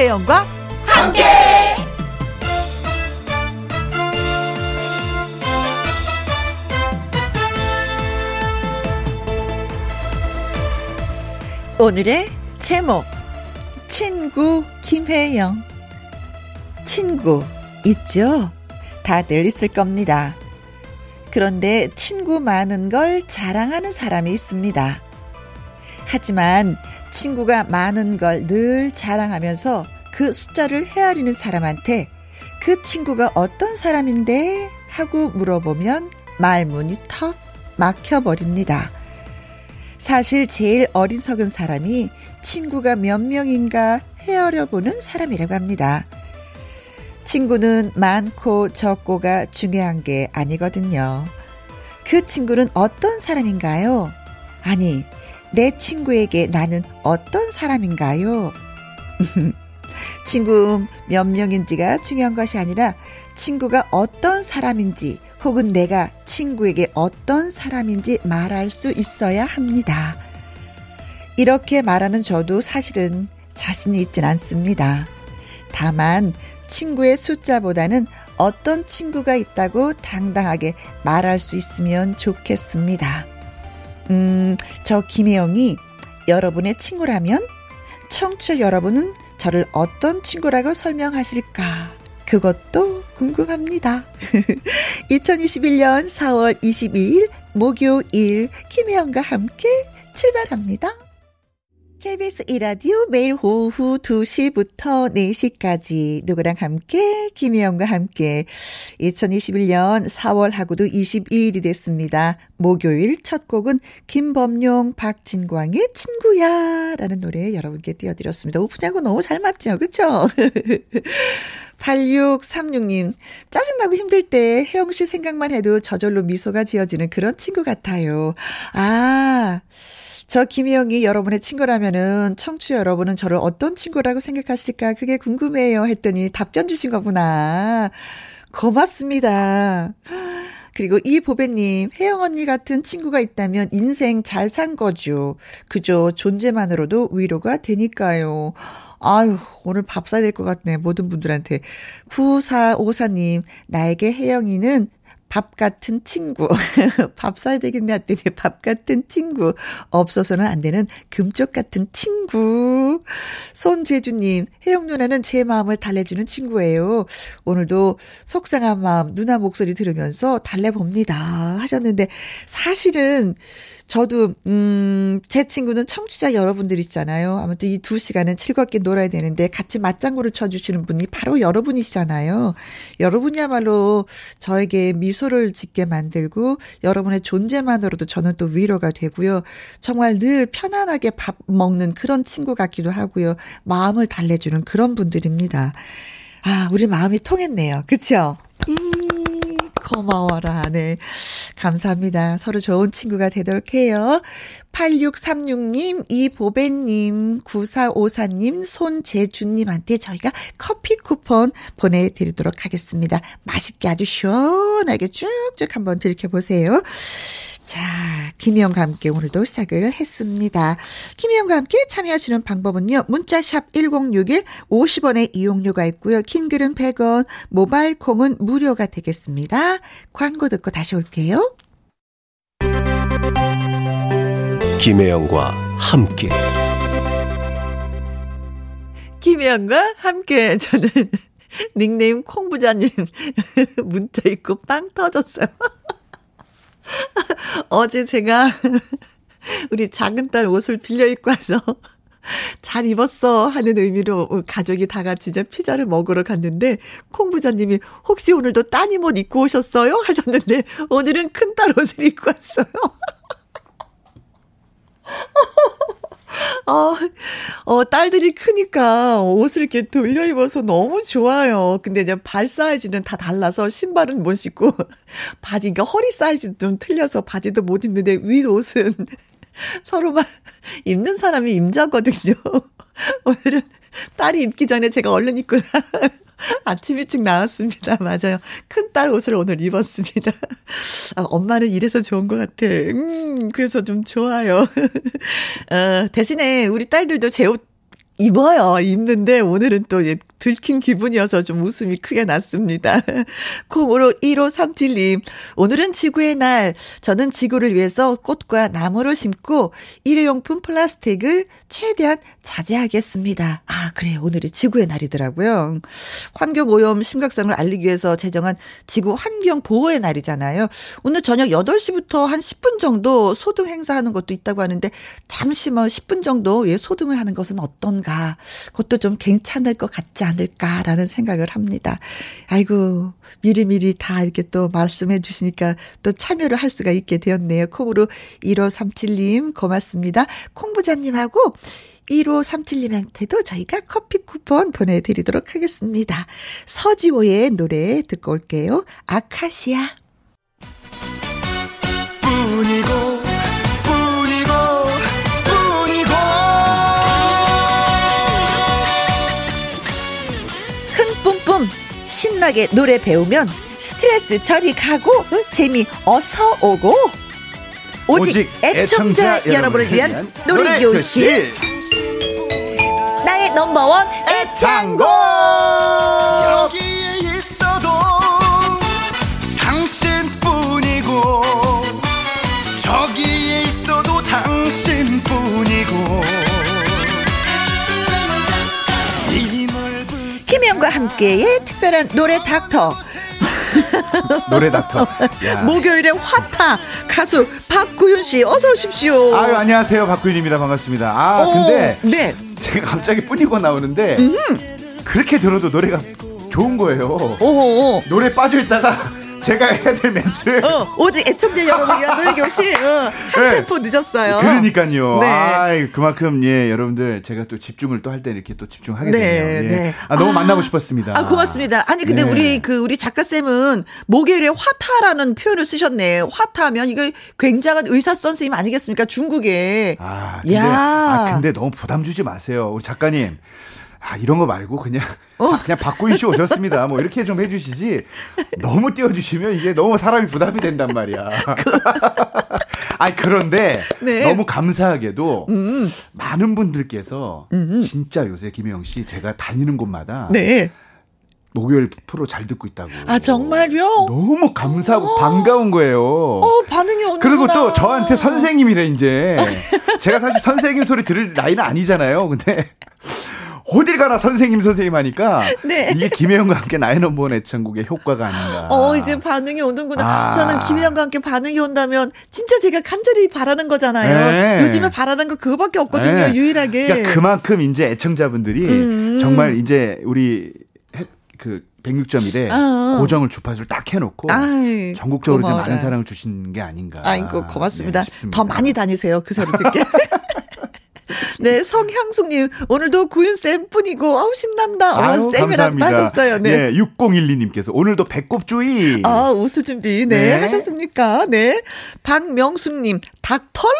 김혜영과 함께. 오늘의 제목 친구 김혜영 친구 있죠? 다들 있을 겁니다. 그런데 친구 많은 걸 자랑하는 사람이 있습니다. 하지만 친구가 많은 걸 늘 자랑하면서 그 숫자를 헤아리는 사람한테 그 친구가 어떤 사람인데 하고 물어보면 말문이 턱 막혀버립니다. 사실 제일 어린석은 사람이 친구가 몇 명인가 헤아려 보는 사람이라고 합니다. 친구는 많고 적고가 중요한 게 아니거든요. 그 친구는 어떤 사람인가요? 아니, 내 친구에게 나는 어떤 사람인가요? 친구 몇 명인지가 중요한 것이 아니라 친구가 어떤 사람인지 혹은 내가 친구에게 어떤 사람인지 말할 수 있어야 합니다. 이렇게 말하는 저도 사실은 자신이 있진 않습니다. 다만 친구의 숫자보다는 어떤 친구가 있다고 당당하게 말할 수 있으면 좋겠습니다. 음, 저 김혜영이 여러분의 친구라면 청취자 여러분은 저를 어떤 친구라고 설명하실까? 그것도 궁금합니다. 2021년 4월 22일 목요일 김혜영과 함께 출발합니다. KBS 이라디오 매일 오후 2시부터 4시까지 누구랑 함께 김혜영과 함께 2021년 4월하고도 22일이 됐습니다. 목요일 첫 곡은 김범용 박진광의 친구야 라는 노래 여러분께 띄워드렸습니다. 오프닝하고 너무 잘 맞죠? 그쵸? 8636님, 짜증나고 힘들 때 혜영 씨 생각만 해도 저절로 미소가 지어지는 그런 친구 같아요. 아, 저 김희영이 여러분의 친구라면은 청취 여러분은 저를 어떤 친구라고 생각하실까 그게 궁금해요 했더니 답변 주신 거구나. 고맙습니다. 그리고 이 보배님, 혜영 언니 같은 친구가 있다면 인생 잘 산 거죠. 그저 존재만으로도 위로가 되니까요. 아유, 오늘 밥 사야 될 것 같네. 모든 분들한테. 9454님, 나에게 혜영이는 밥 같은 친구. 밥 사야 되겠네 했더니 밥 같은 친구. 없어서는 안 되는 금쪽 같은 친구. 손재주님, 혜영 누나는 제 마음을 달래주는 친구예요. 오늘도 속상한 마음, 누나 목소리 들으면서 달래봅니다. 하셨는데, 사실은, 저도 음, 제 친구는 청취자 여러분들 있잖아요. 아무튼 이 두 시간은 즐겁게 놀아야 되는데 같이 맞장구를 쳐 주시는 분이 바로 여러분이시잖아요. 여러분이야말로 저에게 미소를 짓게 만들고 여러분의 존재만으로도 저는 또 위로가 되고요. 정말 늘 편안하게 밥 먹는 그런 친구 같기도 하고요. 마음을 달래주는 그런 분들입니다. 아, 우리 마음이 통했네요. 그쵸? 음. 고마워라. 네. 감사합니다. 서로 좋은 친구가 되도록 해요. 8636님, 이보배님, 9454님, 손재준님한테 저희가 커피 쿠폰 보내드리도록 하겠습니다. 맛있게 아주 시원하게 쭉쭉 한번 들켜보세요. 자, 김희영과 함께 오늘도 시작을 했습니다. 김희영과 함께 참여하시는 방법은요. 문자샵 1061 50원의 이용료가 있고요. 킹글은 100원, 모바일 콩은 무료가 되겠습니다. 광고 듣고 다시 올게요. 김혜영과 함께 김혜영과 함께 저는 닉네임 콩부자님 문자 있고 빵 터졌어요. 어제 제가 우리 작은 딸 옷을 빌려 입고 와서 잘 입었어 하는 의미로 가족이 다 같이 이제 피자를 먹으러 갔는데 콩부자님이 혹시 오늘도 따님 옷 입고 오셨어요? 하셨는데 오늘은 큰 딸 옷을 입고 왔어요. 어, 어, 딸들이 크니까 옷을 이렇게 돌려 입어서 너무 좋아요. 근데 이제 발 사이즈는 다 달라서 신발은 못 신고, 바지, 그러니까 허리 사이즈도 좀 틀려서 바지도 못 입는데 윗 옷은 서로만 입는 사람이 임자거든요. 오늘은 딸이 입기 전에 제가 얼른 입고 아침 일찍 나왔습니다. 맞아요. 큰 딸 옷을 오늘 입었습니다. 아, 엄마는 이래서 좋은 것 같아. 음, 그래서 좀 좋아요. 어, 대신에 우리 딸들도 제 옷 입어요. 입는데 오늘은 또 들킨 기분이어서 좀 웃음이 크게 났습니다. 콩으로 1537님, 오늘은 지구의 날. 저는 지구를 위해서 꽃과 나무를 심고 일회용품 플라스틱을 최대한 자제하겠습니다. 아, 그래. 오늘이 지구의 날이더라고요. 환경오염 심각성을 알리기 위해서 제정한 지구 환경 보호의 날이잖아요. 오늘 저녁 8시부터 한 10분 정도 소등 행사하는 것도 있다고 하는데 잠시 뭐 10분 정도 예, 소등을 하는 것은 어떤가. 그것도 좀 괜찮을 것 같지 않을까라는 생각을 합니다. 아이고, 미리미리 다 이렇게 또 말씀해 주시니까 또 참여를 할 수가 있게 되었네요. 콩으로 1537님 고맙습니다. 콩부자님하고 1537님한테도 저희가 커피 쿠폰 보내드리도록 하겠습니다. 서지호의 노래 듣고 올게요. 아카시아. 뿐이고 신나게 노래 배우면 스트레스 저리 가고 재미 어서 오고. 오직, 오직 애청자, 애청자 여러분을 위한 노래교실. 나의 넘버원 애창곡. 여기에 있어도 당신뿐이고 저기에 있어도 당신뿐이고 함께의 특별한 노래 닥터. 노래 닥터. 목요일에 화타 가수 박구윤 씨 어서 오십시오. 아유 안녕하세요 박구윤입니다 반갑습니다. 아 오, 근데 네. 제가 갑자기 뿐이고 나오는데 음. 그렇게 들어도 노래가 좋은 거예요. 오호. 노래 빠져 있다가 제가 해야 될 멘트를. 어, 오직 애청자 여러분 위한 노래 교실. 어, 한 네. 템포 늦었어요. 그러니까요. 네. 아, 그만큼 예, 여러분들 제가 또 집중을 또 할 때 이렇게 또 집중하게 네, 되네요. 예. 네. 아, 너무 아, 만나고 싶었습니다. 아, 고맙습니다. 아니 근데 네. 우리 그 우리 작가 쌤은 목요일에 화타라는 표현을 쓰셨네. 화타면 이거 굉장한 의사 선 생님 아니겠습니까? 중국에. 아, 근데, 야. 아, 근데 너무 부담 주지 마세요. 우리 작가님. 아, 이런 거 말고 그냥 어. 그냥 박구인 씨 오셨습니다. 뭐 이렇게 좀 해주시지. 너무 띄워주시면 이게 너무 사람이 부담이 된단 말이야. 아니 그런데 네. 너무 감사하게도 음. 많은 분들께서 음. 진짜 요새 김혜영 씨 제가 다니는 곳마다 네. 목요일 프로 잘 듣고 있다고. 아 정말요? 너무 감사하고 오. 어. 반가운 거예요. 어 반응이 오는 그리고 또 저한테 선생님이래 이제. 제가 사실 선생님 소리 들을 나이는 아니잖아요. 근데 어딜 가나 선생님 선생님 하니까 네. 이게 김혜영과 함께 나의 넘버원 애창곡의 효과가 아닌가. 어 이제 반응이 오는구나. 아. 저는 김혜영과 함께 반응이 온다면 진짜 제가 간절히 바라는 거잖아요. 네. 요즘에 바라는 거 그거밖에 없거든요. 네. 유일하게. 그러니까 그만큼 이제 애청자분들이 음. 정말 이제 우리 그 106.1에 아, 고정을 주파수를 딱 해놓고 아이, 전국적으로 이제 많은 사랑을 주신 게 아닌가. 아이고 고맙습니다. 네, 더 많이 다니세요 그 소리 듣게. 네, 성향숙님, 오늘도 구윤쌤 뿐이고, 아우, 신난다. 어, 쌤이라고 하셨어요. 네. 네, 6012님께서 오늘도 배꼽 주의. 아, 웃을 준비, 네, 네. 하셨습니까? 네. 박명숙님, 닥털?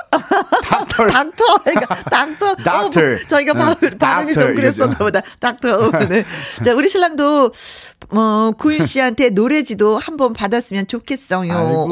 닥털. 닥터. 그러니까, 닥터. 닥터. 어, 저희가 바, 발음이 좀 그랬었나 보다. 닥터. 네. 자, 우리 신랑도, 뭐, 구윤 씨한테 노래지도 한번 받았으면 좋겠어요. 아이고.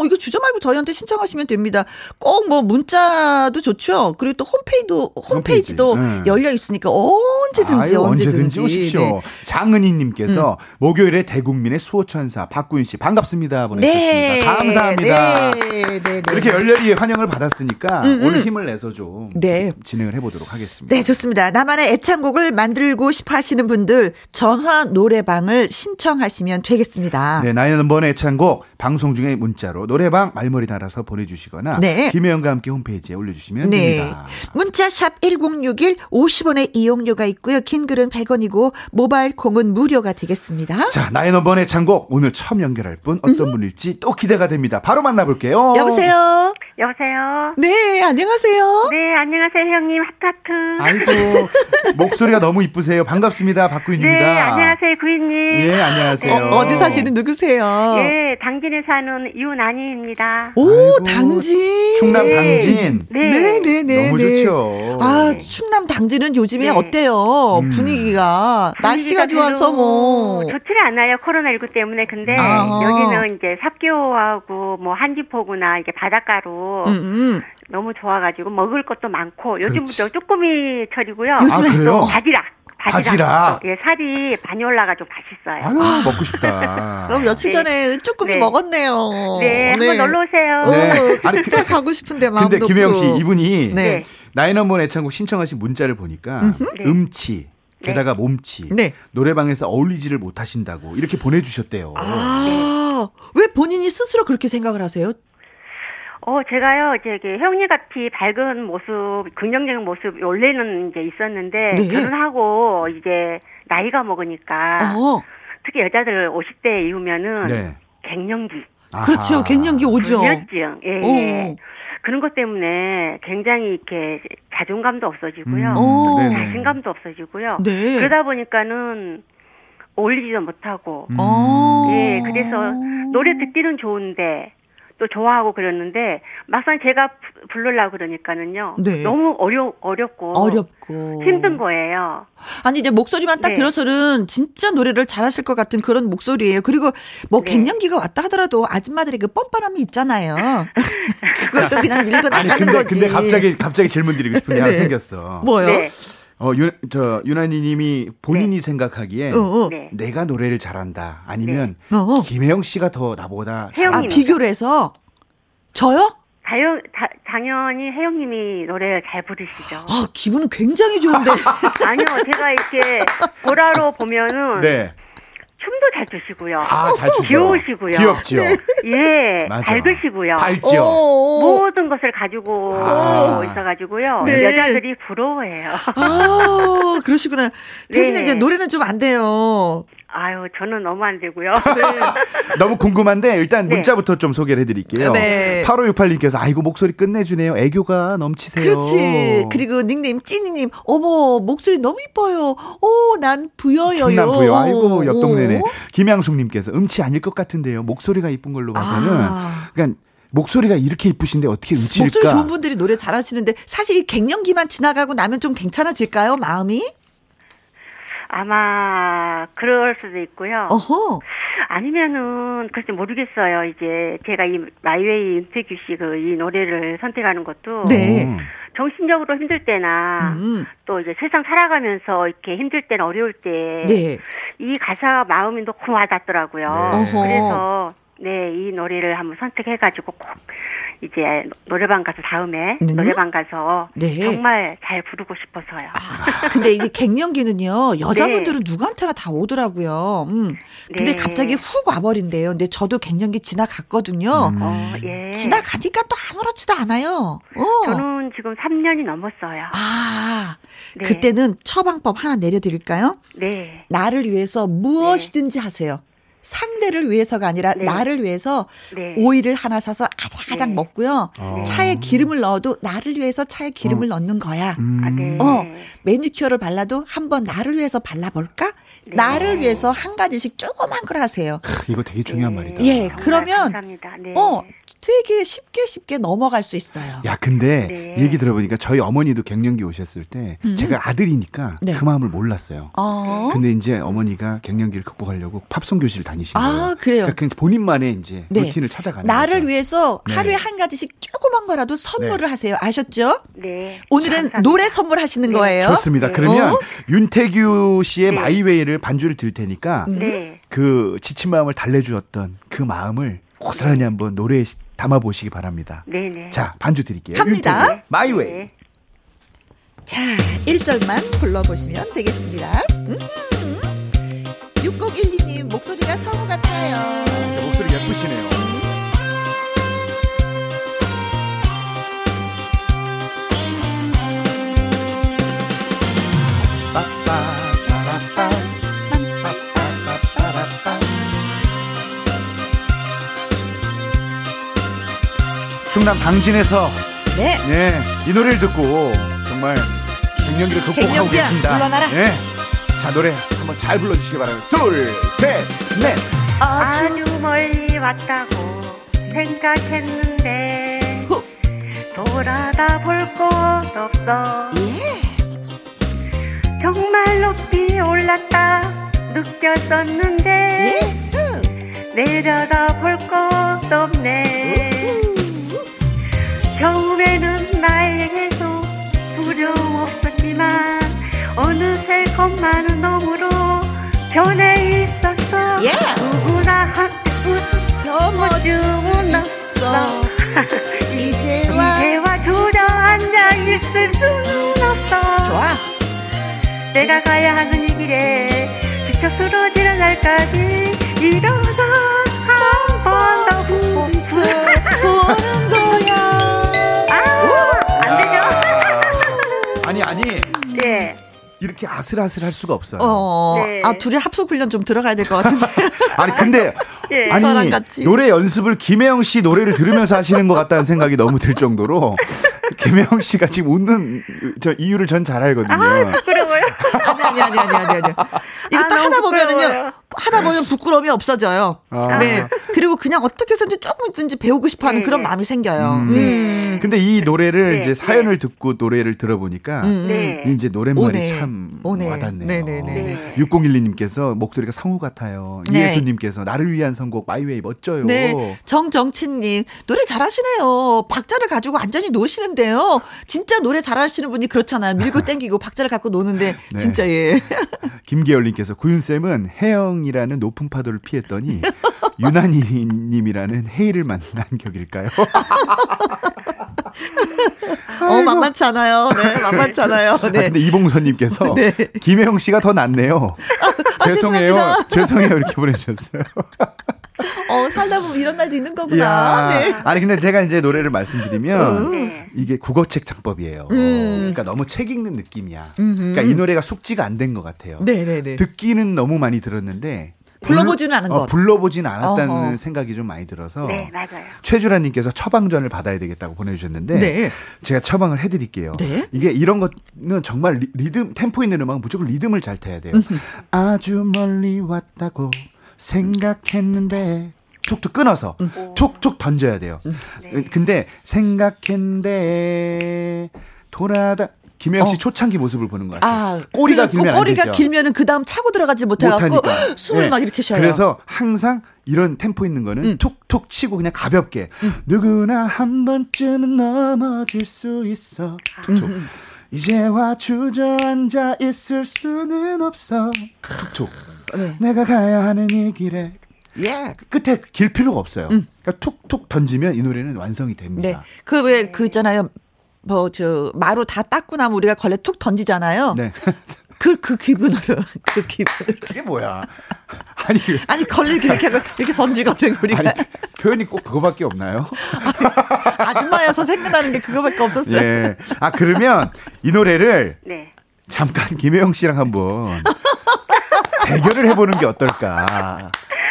오, 이거 주저 말고 저희한테 신청하시면 됩니다. 꼭 뭐 문자도 좋죠. 그리고 또 홈페이지도, 홈페이지도 홈페이지. 네. 열려 있으니까 언제든지, 아유, 언제든지. 언제든지 오십시오. 네. 장은희님께서 음. 목요일에 대국민의 수호천사 박구윤 씨 반갑습니다. 보내주셨습니다. 네. 감사합니다. 네. 네. 네. 이렇게 열렬히 환영을 받았으니까 음, 음. 오늘 힘을 내서 좀 네. 진행을 해보도록 하겠습니다. 네, 좋습니다. 나만의 애창곡을 만들고 싶어 하시는 분들 전화 노래방을 신청하시면 되겠습니다. 네, 나의 넘버원 애창곡 방송 중에 문자로 노래방 말머리 달아서 보내주시거나 네. 김혜영과 함께 홈페이지에 올려주시면 네. 됩니다. 문자 샵 1061 50원의 이용료가 있고요. 긴 글은 100원이고 모바일 콩은 무료가 되겠습니다. 자, 나의 넘버원 애창곡 오늘 처음 연결할 분 어떤 음. 분일지 또 기대가 됩니다. 바로 만나볼게요. 여보세요. 여보세요. 네, 안녕하세요. 네, 안녕하세요, 형님. 하트하트. 아이고, 목소리가 너무 이쁘세요. 반갑습니다. 박구인입니다. 네, 안녕하세요, 구인님. 예, 안녕하세요. 어, 디 사시는 누구세요? 예, 당진에 사는 유난희입니다. 오, 아이고, 당진. 충남 당진. 네. 네, 네, 네. 너무 네. 좋죠. 아, 충남 당진은 요즘에 네. 어때요? 음. 분위기가. 날씨가 좋아서 뭐. 좋지는 않아요. 코로나19 때문에. 근데 아. 여기는 이제 삽교하고 뭐 한지포구나 이게 바닷가로 음, 음. 너무 좋아가지고 먹을 것도 많고 요즘부터 쭈꾸미 철이고요. 아, 그래요? 바지락. 바지락. 예, 살이 많이 올라가지고 맛있어요. 아유, 먹고 싶다. 너무 며칠 네. 전에 쭈꾸미 네. 먹었네요. 네, 한번 놀러 오세요. 어, 네. 아니, 진짜 가고 싶은데 마음도 근데 김혜영 씨. 이분이 네. 나인원번 애창곡 신청하신 문자를 보니까 네. 음치 게다가 몸치 네. 노래방에서 어울리지를 못하신다고 이렇게 보내주셨대요. 아, 왜 본인이 스스로 그렇게 생각을 하세요? 어, 제가요, 이제 이게 혜영님 같이 밝은 모습, 긍정적인 모습, 원래는 이제 있었는데, 네. 결혼하고 이제 나이가 먹으니까, 어, 특히 여자들 50대 이후면은, 네. 갱년기, 그렇죠. 아하. 갱년기 오죠. 불면증, 예, 예. 어. 그런 것 때문에 굉장히 이렇게 자존감도 없어지고요. 음, 어. 네네. 자신감도 없어지고요. 네. 그러다 보니까는 어울리지도 못하고, 음. 어. 예, 그래서 노래 듣기는 좋은데 또 좋아하고 그랬는데 막상 제가 부- 부르려고 그러니까는요. 네. 너무 어려 어렵고 어렵고 힘든 거예요. 아니 이제 목소리만 딱 네. 들어서는 진짜 노래를 잘하실 것 같은 그런 목소리예요. 그리고 뭐 네. 갱년기가 왔다 하더라도 아줌마들이 그 뻔뻔함이 있잖아요. 그걸로 그냥 밀고 아니 나가는 근데 거지. 근데 갑자기 갑자기 질문 드리고 싶은 게 하나 네. 생겼어. 뭐요? 네. 어윤저 유나니님이 본인이 생각하기엔 어, 어. 네. 내가 노래를 잘한다 아니면 어, 어. 김혜영 씨가 더 나보다 혜영 아 님. 비교를 해서 저요? 다, 당연히 혜영님이 노래를 잘 부르시죠. 아 기분은 굉장히 좋은데. 아니요, 제가 이렇게 보라로 보면은 네. 춤도 잘 추시고요. 아 잘 추죠. 귀여우시고요. 귀엽죠. 예, 맞아. 밝으시고요. 밝죠. 어. 모든 것을 가지고 아. 있어가지고요. 네. 여자들이 부러워해요. 아 그러시구나. 대신에 네. 이제 노래는 좀 안 돼요. 아유, 저는 너무 안 되고요. 너무 궁금한데 일단 네. 문자부터 좀 소개를 해드릴게요. 네. 8568님께서 아이고 목소리 끝내주네요. 애교가 넘치세요. 그렇지. 그리고 닉네임 찐이님, 어머 목소리 너무 이뻐요. 오, 난 부여요. 충남 부여. 아이고 옆 동네네. 오. 김양숙님께서 음치 아닐 것 같은데요. 목소리가 이쁜 걸로 봐서는. 아. 그러니까 목소리가 이렇게 이쁘신데 어떻게 음치일까? 목소리 좋은 분들이 노래 잘하시는데 사실 이 갱년기만 지나가고 나면 좀 괜찮아질까요, 마음이? 아마 그럴 수도 있고요. 어허. 아니면은 글쎄 모르겠어요. 이제 제가 이 마이웨이 윤태규 씨 그 이 노래를 선택하는 것도 네. 음. 정신적으로 힘들 때나 음. 또 이제 세상 살아가면서 이렇게 힘들 때나 어려울 때이 네. 가사가 마음이 너무 와닿더라고요. 네. 어허. 그래서 네, 이 노래를 한번 선택해가지고 꼭 이제 노래방 가서 다음에 네. 노래방 가서 네. 정말 잘 부르고 싶어서요. 아, 근데 이게 갱년기는요, 여자분들은 누구한테나 다 오더라고요. 음. 근데 네. 갑자기 훅 와버린대요. 근데 저도 갱년기 지나갔거든요. 음. 어, 예. 지나가니까 또 아무렇지도 않아요. 어. 저는 지금 3년이 넘었어요. 아, 네. 그때는 처방법 하나 내려드릴까요? 네. 나를 위해서 무엇이든지 하세요. 상대를 위해서가 아니라 네. 나를 위해서 네. 오이를 하나 사서 아작아작 네. 먹고요. 어. 차에 기름을 넣어도 나를 위해서 차에 기름을 넣는 거야. 음. 아, 네. 어, 매니큐어를 발라도 한번 나를 위해서 발라볼까? 네. 나를 위해서 한 가지씩 조그만 걸 하세요. 이거 되게 중요한 네. 말이다. 예, 그러면. 네. 어, 되게 쉽게 쉽게 넘어갈 수 있어요. 야, 근데 네. 얘기 들어보니까 저희 어머니도 갱년기 오셨을 때 제가 아들이니까 음. 네. 그 마음을 몰랐어요. 어. 근데 이제 어머니가 갱년기를 극복하려고 팝송 교실을 다니신 아, 거예요. 그래요? 그러니까 본인만의 이제 네. 루틴을 찾아가는 나를 거죠. 위해서 네. 하루에 한 가지씩 조그만 거라도 선물을 하세요. 아셨죠? 네. 오늘은 감사합니다. 노래 선물하시는 네. 거예요. 좋습니다. 네. 그러면 어? 윤태규 씨의 네. My Way를 반주를 드릴 테니까 네. 그 지친 마음을 달래주었던 그 마음을 고스란히 한번 노래에 시- 담아 보시기 바랍니다. 네네. 자, 반주 드릴게요. 갑니다. My Way. 네. 자, 1절만 불러보시면 되겠습니다. 음, 6012님 목소리가 성우 같아요. 목소리 예쁘시네요. 충남 당진에서 네. 네, 이 노래를 듣고 정말 갱년기를 극복하고 갱년기야, 계십니다. 물러나라. 네. 자, 노래 한번 잘 불러주시기 바랍니다. 둘, 셋, 넷. 아주 멀리 왔다고 생각했는데 후. 돌아다 볼 곳 없어 예. 정말 높이 올랐다 느꼈었는데 예. 내려다 볼 곳 없네 처음에는 나에게도 두려움 없었지만 어느새 겁많은 놈으로 변해 있었어. Yeah. 누구나 한번쯤은 있어. 이제와 이제와 주저앉아 있을 수는 없어. 좋아. 내가 가야 하는 이 길에 지쳐 쓰러지는 날까지 일어나 한번더. 보는 거 이렇게 아슬아슬할 수가 없어요. 어, 네. 아 둘이 합숙 훈련 좀 들어가야 될 것 같은데. 아니 근데 예. 저랑 아니 같이. 노래 연습을 김혜영 씨 노래를 들으면서 하시는 것 같다는 생각이 너무 들 정도로 김혜영 씨가 지금 웃는 저 이유를 전 잘 알거든요. 부끄러워요 아니 아니 아니 아니 아니 아니. 이거 아, 딱 하다 보면은요. 부끄러워요. 하다 보면 부끄러움이 없어져요. 아. 네. 그리고 그냥 어떻게 해서든지 조금든지 배우고 싶어 하는 네. 그런 마음이 생겨요. 음. 음. 근데 이 노래를 네, 이제 네. 사연을 듣고 노래를 들어보니까 음. 네. 이제 노랫말이 오네. 참 오네. 와닿네요. 네네네네. 네. 6012님께서 목소리가 성우 같아요. 네. 이예수님께서 나를 위한 선곡 마이웨이 멋져요. 네. 정정채님, 노래 잘하시네요. 박자를 가지고 완전히 노시는데요. 진짜 노래 잘하시는 분이 그렇잖아요. 밀고 땡기고 박자를 갖고 노는데, 네. 진짜 예. 김계열님께서 구윤쌤은 혜영 이라는 높은 파도를 피했더니 유난히님이라는 헤이를 만난 격일까요? 어, 만만치 않아요. 네, 만만치 않아요. 아, 네. 근데 이봉선님께서 네. 김혜영 씨가 더 낫네요. 죄송해요. 죄송합니다. 죄송해요. 이렇게 보내주셨어요. 어, 살다 보면 이런 날도 있는 거구나. 네. 아니 근데 제가 이제 노래를 말씀드리면 네. 이게 국어책 장법이에요. 음. 그러니까 너무 책 읽는 느낌이야. 그러니까 이 노래가 숙지가 안 된 것 같아요. 네네네. 듣기는 너무 많이 들었는데 불러보지는 않은 어, 것. 불러보진 않았다는 어허. 생각이 좀 많이 들어서 네 맞아요 최주라님께서 처방전을 받아야 되겠다고 보내주셨는데 네. 제가 처방을 해드릴게요. 네. 이게 이런 거는 정말 리, 리듬 템포 있는 음악은 무조건 리듬을 잘 타야 돼요. 아주 멀리 왔다고 생각했는데 툭툭 끊어서 툭툭 던져야 돼요. 네. 근데 생각했는데 돌아다 김혜영 씨 어. 초창기 모습을 보는 것 같아요. 아, 꼬리가 그, 길면 그 꼬리가. 길면은 그 다음 차고 들어가지 못해갖고. 숨을 예. 막 이렇게 쉬어요. 그래서 항상 이런 템포 있는 거는 음. 툭툭 치고 그냥 가볍게 누구나 한 번쯤은 넘어질 수 있어. 툭툭. 음. 이제와 주저앉아 있을 수는 없어. 툭툭. 네. 내가 가야 하는 이 길에 예. 끝에 길 필요가 없어요. 그러니까 툭툭 던지면 이 노래는 완성이 네. 됩니다. 그왜그 있잖아요. 뭐 저 마루 다 닦고 나면 우리가 걸레 툭 던지잖아요. 네. 그 그 기분으로 그 기분으로. 그게 뭐야? 아니 그- 아니 걸레 그렇게 하고 이렇게 던지거든 우리가. 아니 표현이 꼭 그거밖에 없나요? 아줌마여서 생각나는 게 그거밖에 없었어요. 예. 아 그러면 이 노래를 네 잠깐 김혜영 씨랑 한번 대결을 해보는 게 어떨까.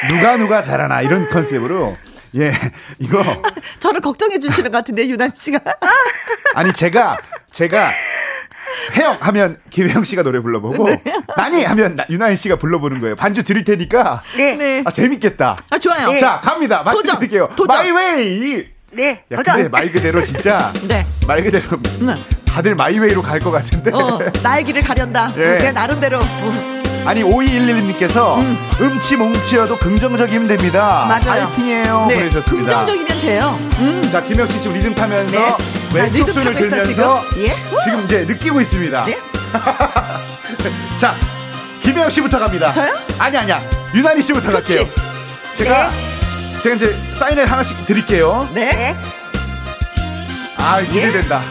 누가 누가 잘하나 이런 컨셉으로 예 이거 저를 걱정해 주시는 것 같은데 유난 씨가. 아니 제가 제가 혜영 하면 김혜영 씨가 노래 불러보고 나니 하면 나- 유나인 씨가 불러보는 거예요. 반주 드릴 테니까 네. 네. 아 재밌겠다. 아 좋아요. 자 갑니다. 도전! 드릴게요. 도전! My Way. 네, 야 도전. 근데 말 그대로 진짜 네. 말 그대로 네. 다들 My Way로 갈 것 같은데. 어 나의 길을 가련다. 예. 내 나름대로. 어. 아니 5211님께서 음. 치 뭉치여도 긍정적이면 됩니다. 맞아요. 파이팅이에요. 네. 보내셨습니다. 긍정적이면 돼요. 음. 자 김혁 씨 지금 리듬 타면서 네. 자, 왼쪽 리듬 손을 타고 있어, 들면서 지금. 예. 지금 이제 느끼고 있습니다. 네. 자 김혜영 씨부터 갑니다. 저요? 아니 아니야 유난희 씨부터. 갈게요. 제가 제가 이제 사인을 하나씩 드릴게요. 네. 네. 아 기대된다.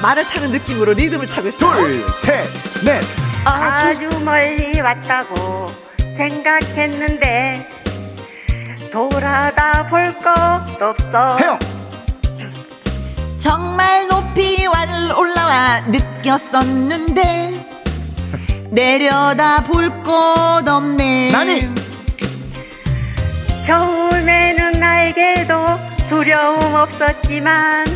말을 타는 느낌으로 리듬을 타고 있어요. 둘, 셋, 넷. 아주 멀리 왔다고 생각했는데 돌아다 볼것 없어. 혜영. 정말 높이 왈- 올라와 느꼈었는데 내려다 볼 곳 없네. 나니. 처음에는 나에게도 두려움 없었지만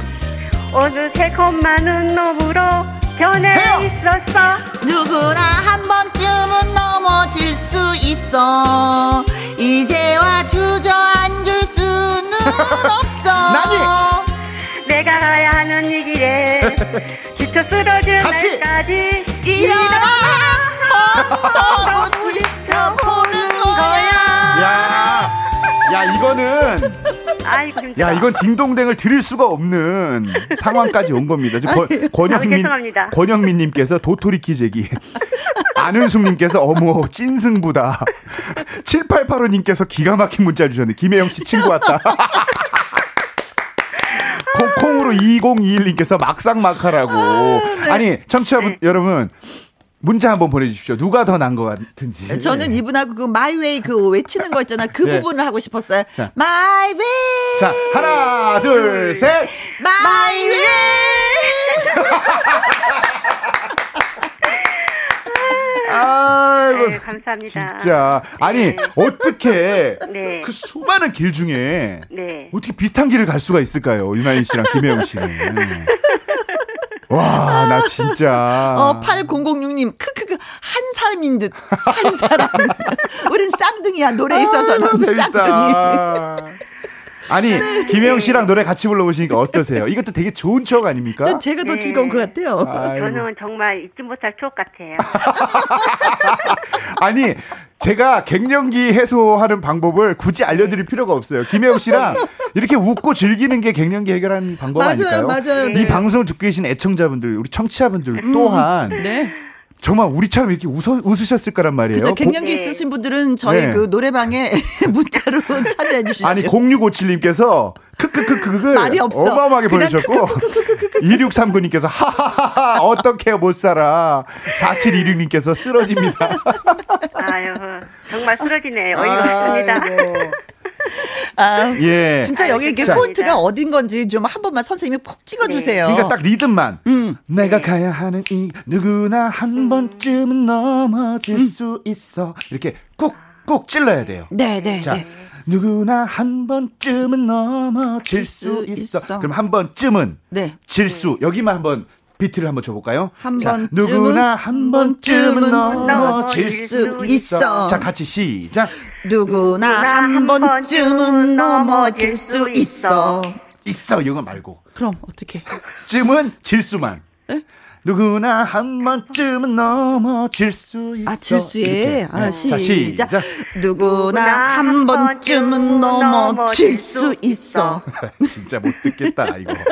어느새 겁 많은 놈으로 변해 해요. 있었어. 누구나 한 번쯤은 넘어질 수 있어. 이제와 주저앉을 수는 없어. 나니. 내가 가야 하는 이 길에 지쳐 쓰러질 같이. 날까지 일어나 한번 부딪혀 보는 거야. 야, 야 이거는 아이고 힘들어. 야, 이건 딩동댕을 드릴 수가 없는 상황까지 온 겁니다. 저 권, 권영민, 아. 권영민님께서 도토리 키재기. 안은숙님께서 어머, 찐승부다. 7885님께서 기가 막힌 문자 주셨네. 김혜영 씨 친구 왔다. 콩, 콩으로 2021님께서 막상 막하라고. 아니, 청취자 분 네. 여러분, 문자 한번 보내주십시오. 누가 더 난 것 같은지. 저는 이분하고 그 My Way 그 외치는 거 있잖아. 그 네. 부분을 하고 싶었어요. 자. My Way. 자, 하나, 둘, 셋. My Way. 아이고. 네, 감사합니다. 진짜. 아니, 네. 어떻게 네. 그 수많은 길 중에 네. 어떻게 비슷한 길을 갈 수가 있을까요? 유나인 씨랑 김혜영 씨는. 와, 나 진짜. 어, 8006님, 크크크, 한 사람인 듯, 한 사람. 우린 쌍둥이야, 노래에 있어서는 아이고, 쌍둥이. 아니, 김혜영 씨랑 노래 같이 불러보시니까 어떠세요? 이것도 되게 좋은 추억 아닙니까? 전 제가 더 네. 즐거운 것 같아요. 아이고. 저는 정말 잊지 못할 추억 같아요. 아니, 제가 갱년기 해소하는 방법을 굳이 알려드릴 필요가 없어요. 김혜영 씨랑 이렇게 웃고 즐기는 게 갱년기 해결하는 방법 맞아요, 아닐까요? 맞아요. 이 네. 방송을 듣고 계신 애청자분들, 우리 청취자분들 또한 네. 정말 우리처럼 이렇게 웃어, 웃으셨을 거란 말이에요. 그래서 고- 갱년기 네. 있으신 분들은 저희 네. 그 노래방에 문자로 참여해 주시죠. 아니 0657님께서 크크크크를 말이 없어. 어마어마하게 그냥 보내주셨고 2639님께서 하하하하 어떻게 못 살아 4726님께서 쓰러집니다. 아유, 정말 쓰러지네. 어이가 없습니다. 아, 예. 진짜 여기 이게 자. 포인트가 어딘 건지 좀 한 번만 선생님이 콕 찍어주세요. 그러니까 딱 리듬만 음. 내가 가야 하는 이 누구나 한 번쯤은 넘어질 수 있어 이렇게 꾹꾹 찔러야 돼요. 네, 네, 자, 네. 누구나 한 번쯤은 넘어질 수 있어. 있어. 그럼 한 번쯤은 네. 질수 여기만 한번 비트를 한번 줘볼까요? 한 자, 번쯤은, 누구나 한 번쯤은 넘어질 넘어질 수수 있어. 있어. 자, 같이 시작. 누구나 한한 번쯤은 넘어질 수 있어. 있어 이거 말고 그럼 어떻게? 쯤은 질수만. 누구나 한 번쯤은 넘어질 수 있어. 아, 질수에. 아, 네. 자, 시작. 시작. 누구나 한 번쯤은 넘어질 수 있어. 진짜 못 듣겠다 이거.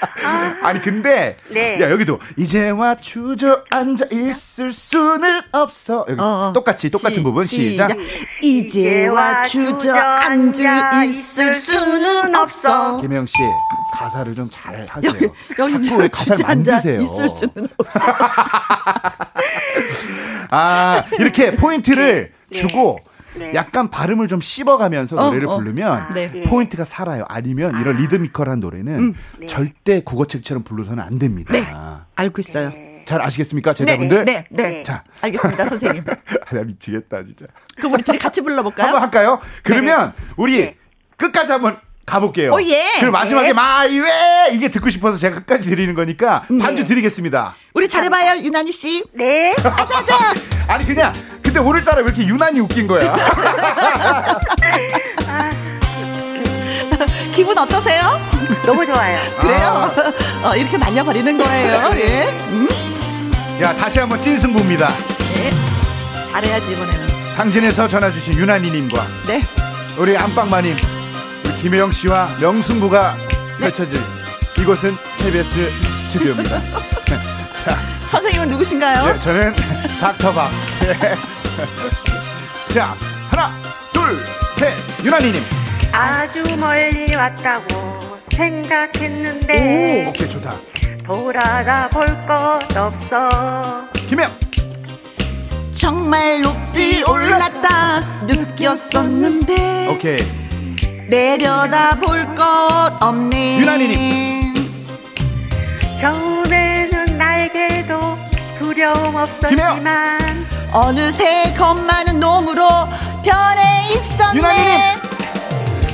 아니 근데 네. 야 여기도 이제와 주저앉아 있을 수는 없어 여기 어, 어. 똑같이 똑같은 시- 부분 시작. 이제와 주저앉아 있을 수는 없어. 김혜영 씨 가사를 좀 잘 하세요. 여기, 여기 자꾸 왜 가사를 만드세요? 있을 수는 없어. 아 이렇게 포인트를 네. 주고 네. 약간 발음을 좀 씹어가면서 어, 노래를 어. 부르면 네. 예. 포인트가 살아요. 아니면 이런 리드미컬한 노래는 네. 절대 국어책처럼 불러서는 안 됩니다. 네. 알고 있어요. 잘 아시겠습니까, 제자분들? 네, 네, 네. 자, 알겠습니다, 선생님. 아, 나 미치겠다 진짜. 그럼 우리 둘이 같이 불러볼까요? 한번 할까요? 그러면 우리 네. 끝까지 한번 가볼게요. 오, 예. 그리고 마지막에 네. 마이웨 이게 듣고 싶어서 제가 끝까지 드리는 거니까 반주 드리겠습니다. 우리 잘해봐요, 유나니 씨. 네. 아자자. 아니 그냥 근데 오늘따라 왜 이렇게 유난히 웃긴 거야? 기분 어떠세요? 너무 좋아요. 그래요? 어, 이렇게 날려버리는 거예요. 예. 음? 야 다시 한번 찐승부입니다. 예. 잘해야지, 이번에는. 당진에서 전화 주신 유난히님과 네. 우리 안방마님 우리 김혜영 씨와 명승부가 펼쳐질 이곳은 KBS 스튜디오입니다. 자, 선생님은 누구신가요? 네, 저는 닥터박. 네. 자, 하나, 둘, 셋, 유난히님. 아주 멀리 왔다고 생각했는데 오케이 좋다. 돌아가 볼 것 없어. 김혜영. 정말 높이 올랐다 느꼈었는데 오케이. 내려다 볼 것 없네 유난히님. 겨울에는 날개도 두려움 없었지만 어느새 겁 많은 놈으로 변해 있었네 유난히님.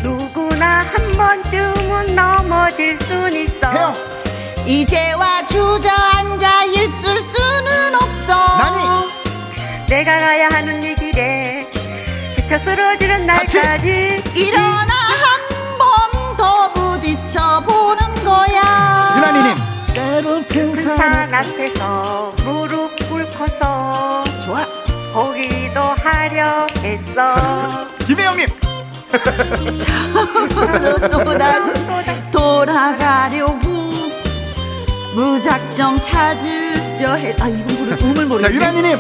누구나 한 번쯤은 넘어질 순 있어. 혜영. 이제와 주저앉아 있을 수는 없어 나니. 내가 가야 하는 이 길에 지쳐 쓰러지는 같이. 날까지 일어나 한 번 더 부딪혀 보는 거야 유난히님. 때론 큰큰산 앞에서 무릎 꿇고서 좋아 보기도 하려 했어. 김혜영님. 또다시 돌아가려고 무작정 찾으려 해. 아, 이건 부를 음을 모르겠네. 자, 유나니님.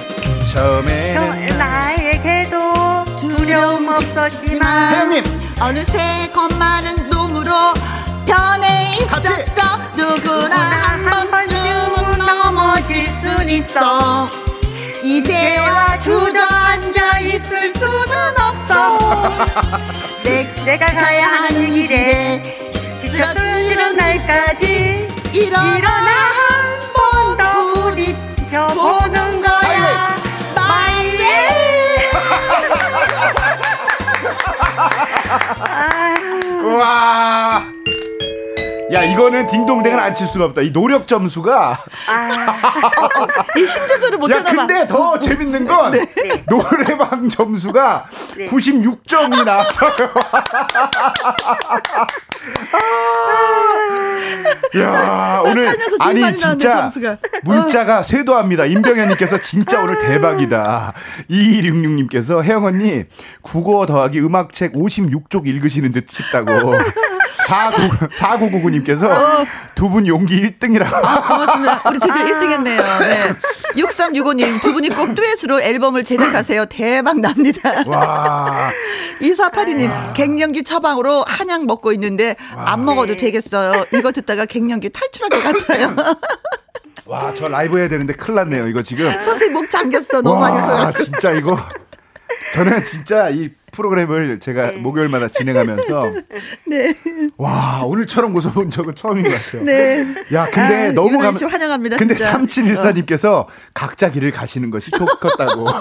처음에는 나에게도 두려움 없었지만 혜영님. 어느새 겁많은 놈으로 변해 있었어. 누구나 한 번쯤은 넘어질 순 있어. 이제와 주저앉아 있을 수는 없어. 내, 내가 가야 하는 길에 쓰러지는 날까지 일어나 일어나 한 번 더 부딪혀 보는 거야 마이웨이 와. 야, 이거는 딩동댕을 안칠 수가 없다. 이 노력 점수가. 이힘 조절을 야, 못하나 봐. 근데 더 재밌는 건 노래방 점수가 네. 96점이 나왔어요. 야, 오늘 아니 진짜. 문자가 쇄도합니다. 임병현님께서 진짜 오늘 대박이다. 2266님께서 혜영 언니 국어 더하기 음악책 56쪽 읽으시는 듯 싶다고. 4999님께서 두분 용기 1등이라고. 아, 고맙습니다. 우리 드디어 1등 했네요. 네. 6365님, 두 분이 꼭 듀엣으로 앨범을 제작하세요. 대박 납니다. 와. 2482님, 갱년기 처방으로 한약 먹고 있는데 안 먹어도 되겠어요. 이거 듣다가 갱년기 탈출할 것 같아요. 와, 저 라이브 해야 되는데 큰일 났네요. 이거 지금. 선생님 목 잠겼어. 너무 많이 와, 써요. 진짜 이거. 저는 진짜 이 프로그램을 제가 목요일마다 진행하면서 네. 와 오늘처럼 웃어본 적은 처음인 것 같아요. 네. 야 근데 아, 너무 감씨 환영합니다, 근데 진짜. 어. 3714님께서 각자 길을 가시는 것이 좋겠다고.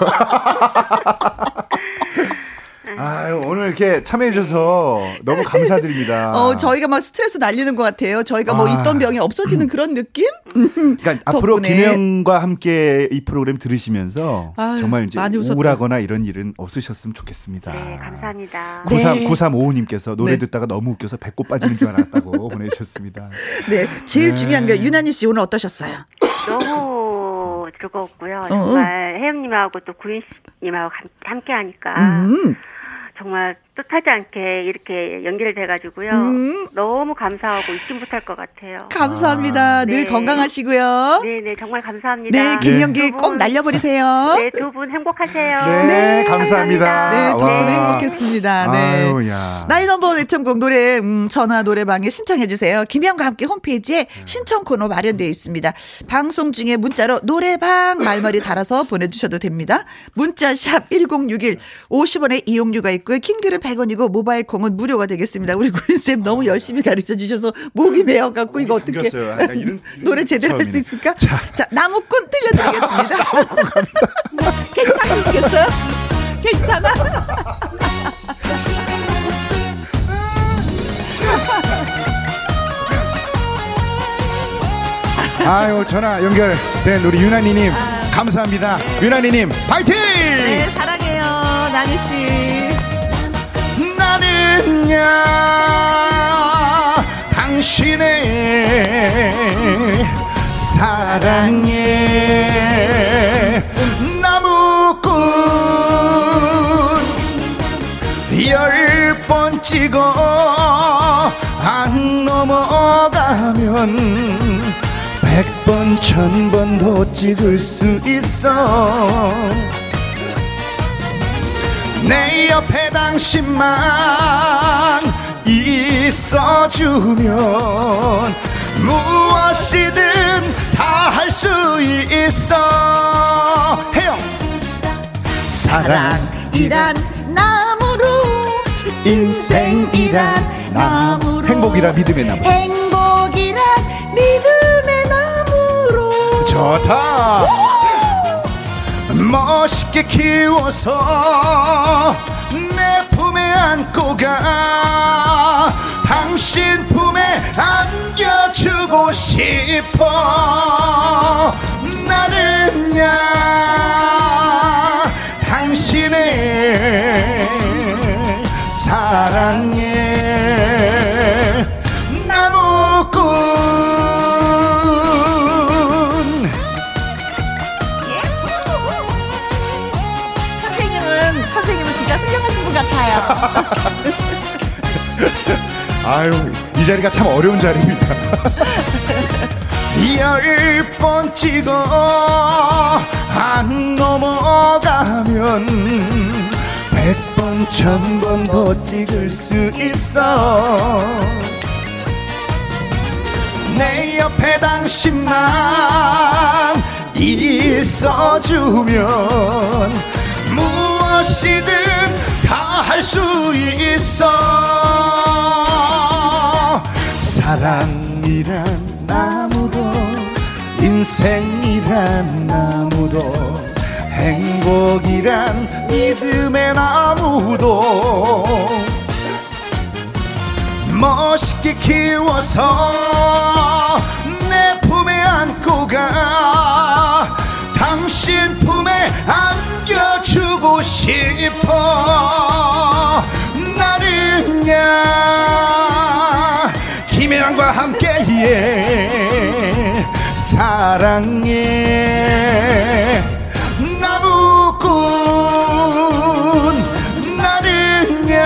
아유 오늘 이렇게 참여해 주셔서 너무 감사드립니다. 어, 저희가 막 스트레스 날리는 것 같아요. 저희가 뭐 아. 있던 병이 없어지는 그런 느낌? 그러니까 앞으로. 김영과 함께 이 프로그램 들으시면서 아유, 정말 이제. 우울하거나 이런 일은 없으셨으면 좋겠습니다. 네 감사합니다 93, 네. 9355님께서 노래 네. 듣다가 너무 웃겨서 배꼽 빠지는 줄 알았다고 보내주셨습니다. 네. 제일 네. 중요한 게 유난히 씨 오늘 어떠셨어요? 너무 즐거웠고요 어. 정말 혜영님하고 또 구인님하고 함께 하니까 음. 정말 뜻하지 않게 이렇게 연결돼 가지고요 음. 너무 감사하고 잊지 못할 것 같아요 감사합니다. 아, 늘 네. 건강하시고요. 네 네 정말 감사합니다 네, 갱년기 두꼭 분, 날려버리세요. 네, 두 분 행복하세요. 네, 감사합니다. 네, 덕분에 와. 행복했습니다. 네. 아유, 야. 나이 넘버 애청곡 노래 음, 전화 노래방에 신청해 주세요. 김현과 함께 홈페이지에 신청 코너 마련되어 있습니다. 방송 중에 문자로 노래방 말머리 달아서 보내주셔도 됩니다. 문자 샵 #1061 50원의 이용료가 있고요. 킹글은 100원이고 모바일 콩은 무료가 되겠습니다. 우리 구인쌤 너무 열심히 가르쳐 주셔서 목이 메어 갖고 이거 어떻게. 아, 이런- 노래 제대로 할 수. 있을까? 자. 자, 나무꾼 들려드리겠습니다. 괜찮으시겠어요? 괜찮아? 아유, 전화 연결된 우리 유나니님, 감사합니다. 유나니님, 파이팅! 네, 사랑해요, 나니 씨. 나는야, 당신의 사랑에 나무꾼 열 번 찍어 안 넘어가면 백 번, 천 번도 찍을 수 있어 내 옆에 당신만 있어주면 무엇이든 다 할 수 있어. 해요. 이란 나무로 인생이란 나무. 행복이란 믿음의 나무. 행복이란 믿음의 나무로. 좋다 멋있게 키워서 내 품에 안고 가. 당신 품에 안겨주고 싶어. 나는야 당신의 사랑에 아요. 아유, 이 자리가 참 어려운 자리입니다. 열번 찍어 안 넘어가면 백 번, 천 번 더 찍을 수 있어 내 옆에 당신만 있어주면 무엇이든 다 할 수 있어. 사랑이란 나무도 인생이란 나무도 행복이란 믿음의 나무도 멋있게 키워서 내 품에 안고 가 당신 품에 안겨주고 싶어. 나는야. 김혜랑과 함께 예 사랑해. 나무꾼 나는야.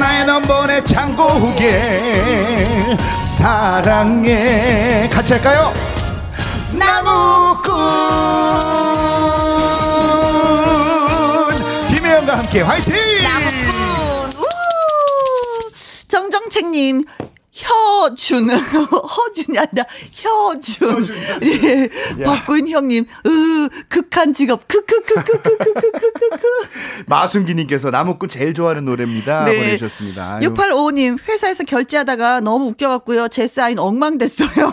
나의 넘버네 창고게 사랑해. 같이 할까요? 나무꾼 김혜영과 함께 화이팅! 나무꾼. 우! 정정책님. 혀준 허준이 아니라 혀준. 예. 야. 박구인 형님 으 극한 직업. 크크크크크크크크크크. 마순기님께서 나무꾼 제일 좋아하는 노래입니다. 네. 보내주셨습니다. 아유. 6855님 회사에서 결제하다가 너무 웃겨갖고요. 제 사인 엉망됐어요.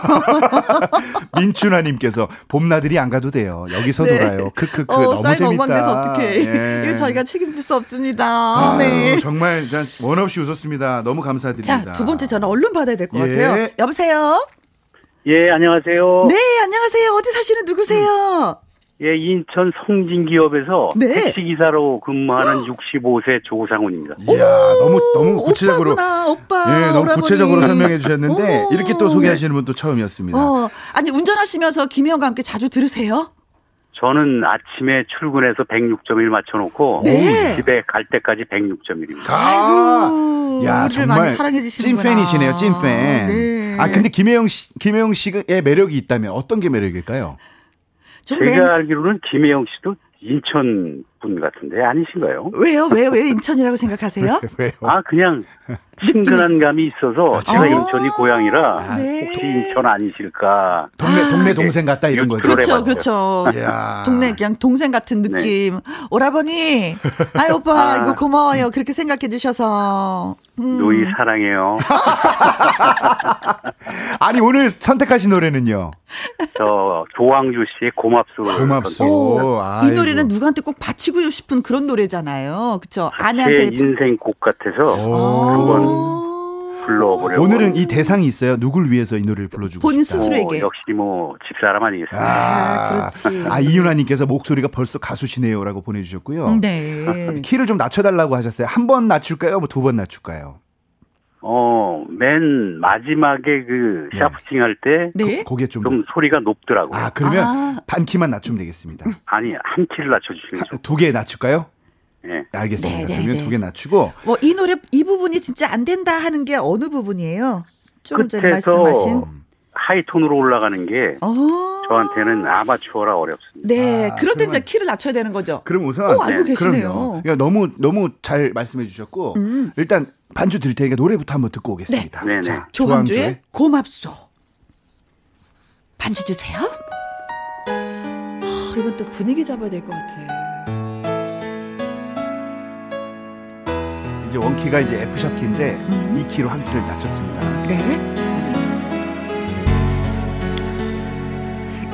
민춘아님께서 봄나들이 안 가도 돼요. 여기서 네. 놀아요. 크크크. 어, 너무 사인 재밌다. 엉망돼서 어떡해. 예. 이거 저희가 책임질 수 없습니다. 아유, 네. 정말 전 원없이 웃었습니다. 너무 감사드립니다. 자, 두 번째 전화 얼른 받아야 될것 예. 같아요. 여보세요? 예, 안녕하세요. 네, 안녕하세요. 어디 사시는 누구세요? 예, 인천 성진기업에서 네. 택시기사로 근무하는 65세 조상훈입니다. 이야 너무 너무 구체적으로 오빠구나, 오빠. 예, 너무 오라버니. 구체적으로 설명해 주셨는데 어. 이렇게 또 소개하시는 분도 처음이었습니다. 어, 아니, 운전하시면서 김혜영과 함께 자주 들으세요? 저는 아침에 출근해서 106.1 맞춰놓고 네. 집에 갈 때까지 106.1입니다. 아, 아이고, 야 정말. 찐팬이시네요, 찐팬. 네. 아 근데 김혜영 씨, 김혜영 씨의 매력이 있다면 어떤 게 매력일까요? 좀 제가 맨- 알기로는 김혜영 씨도 인천 분 같은데 아니신가요? 왜요? 왜, 왜 인천이라고 생각하세요? 왜요? 아, 그냥 친근한 감이 있어서 제가 아. 인천이 고향이라 네. 혹시 인천 아니실까? 동네 동네 동생 같다 이런 거죠. 그렇죠. 그렇죠. 동네 그냥 동생 같은 네. 느낌. 오라버니, 아이 오빠 아. 이거 고마워요. 그렇게 생각해 주셔서. 음. 노이 사랑해요. 아니 오늘 선택하신 노래는요. 저 조항주 씨의 고맙소. 고맙소. 이 노래는 누구한테 꼭 바치고 싶은 그런 노래잖아요. 그쵸? 제 아내한테. 인생 곡 같아서 오. 한번 불러보려고. 오늘은 이 대상이 있어요. 누굴 위해서 이 노래를 불러주고 본인 싶다. 스스로. 스스로에게. 뭐, 역시 뭐 집사람 아니겠습니까? 아, 그렇지. 아, 이윤아님께서 목소리가 벌써 가수시네요라고 보내주셨고요. 네. 키를 좀 낮춰달라고 하셨어요. 한 번 낮출까요? 뭐 두 번 낮출까요? 어, 맨 마지막에 그 네. 샤프팅 할때좀 네. 고개 좀. 소리가 높더라고요. 아 그러면 아. 반 키만 낮추면 되겠습니다. 아니 한 키를 낮춰주시면 좋. 두개 낮출까요? 예. 알겠습니다. 네, 네, 그러면 네. 두개 낮추고 뭐 이 노래 이 부분이 진짜 안 된다 하는 게 어느 부분이에요? 조금 전에 말씀하신. 하이톤으로 올라가는 게 어. 저한테는 아마추어라 어렵습니다. 네, 아, 그럴 때 그러면- 진짜 키를 낮춰야 되는 거죠. 그럼 우선 오, 알고 네, 계시네요. 그럼요. 그러니까 너무 너무 잘 말씀해 주셨고 음. 일단 반주 드릴 테니까 노래부터 한번 듣고 오겠습니다. 네. 네, 자, 네. 조항조의 고맙소. 반주 주세요. 아, 이건 또 분위기 잡아야 될 것 같아. 이제 원키가 이제 F 샵 키인데 음. 이 키로 한 키를 낮췄습니다. 네.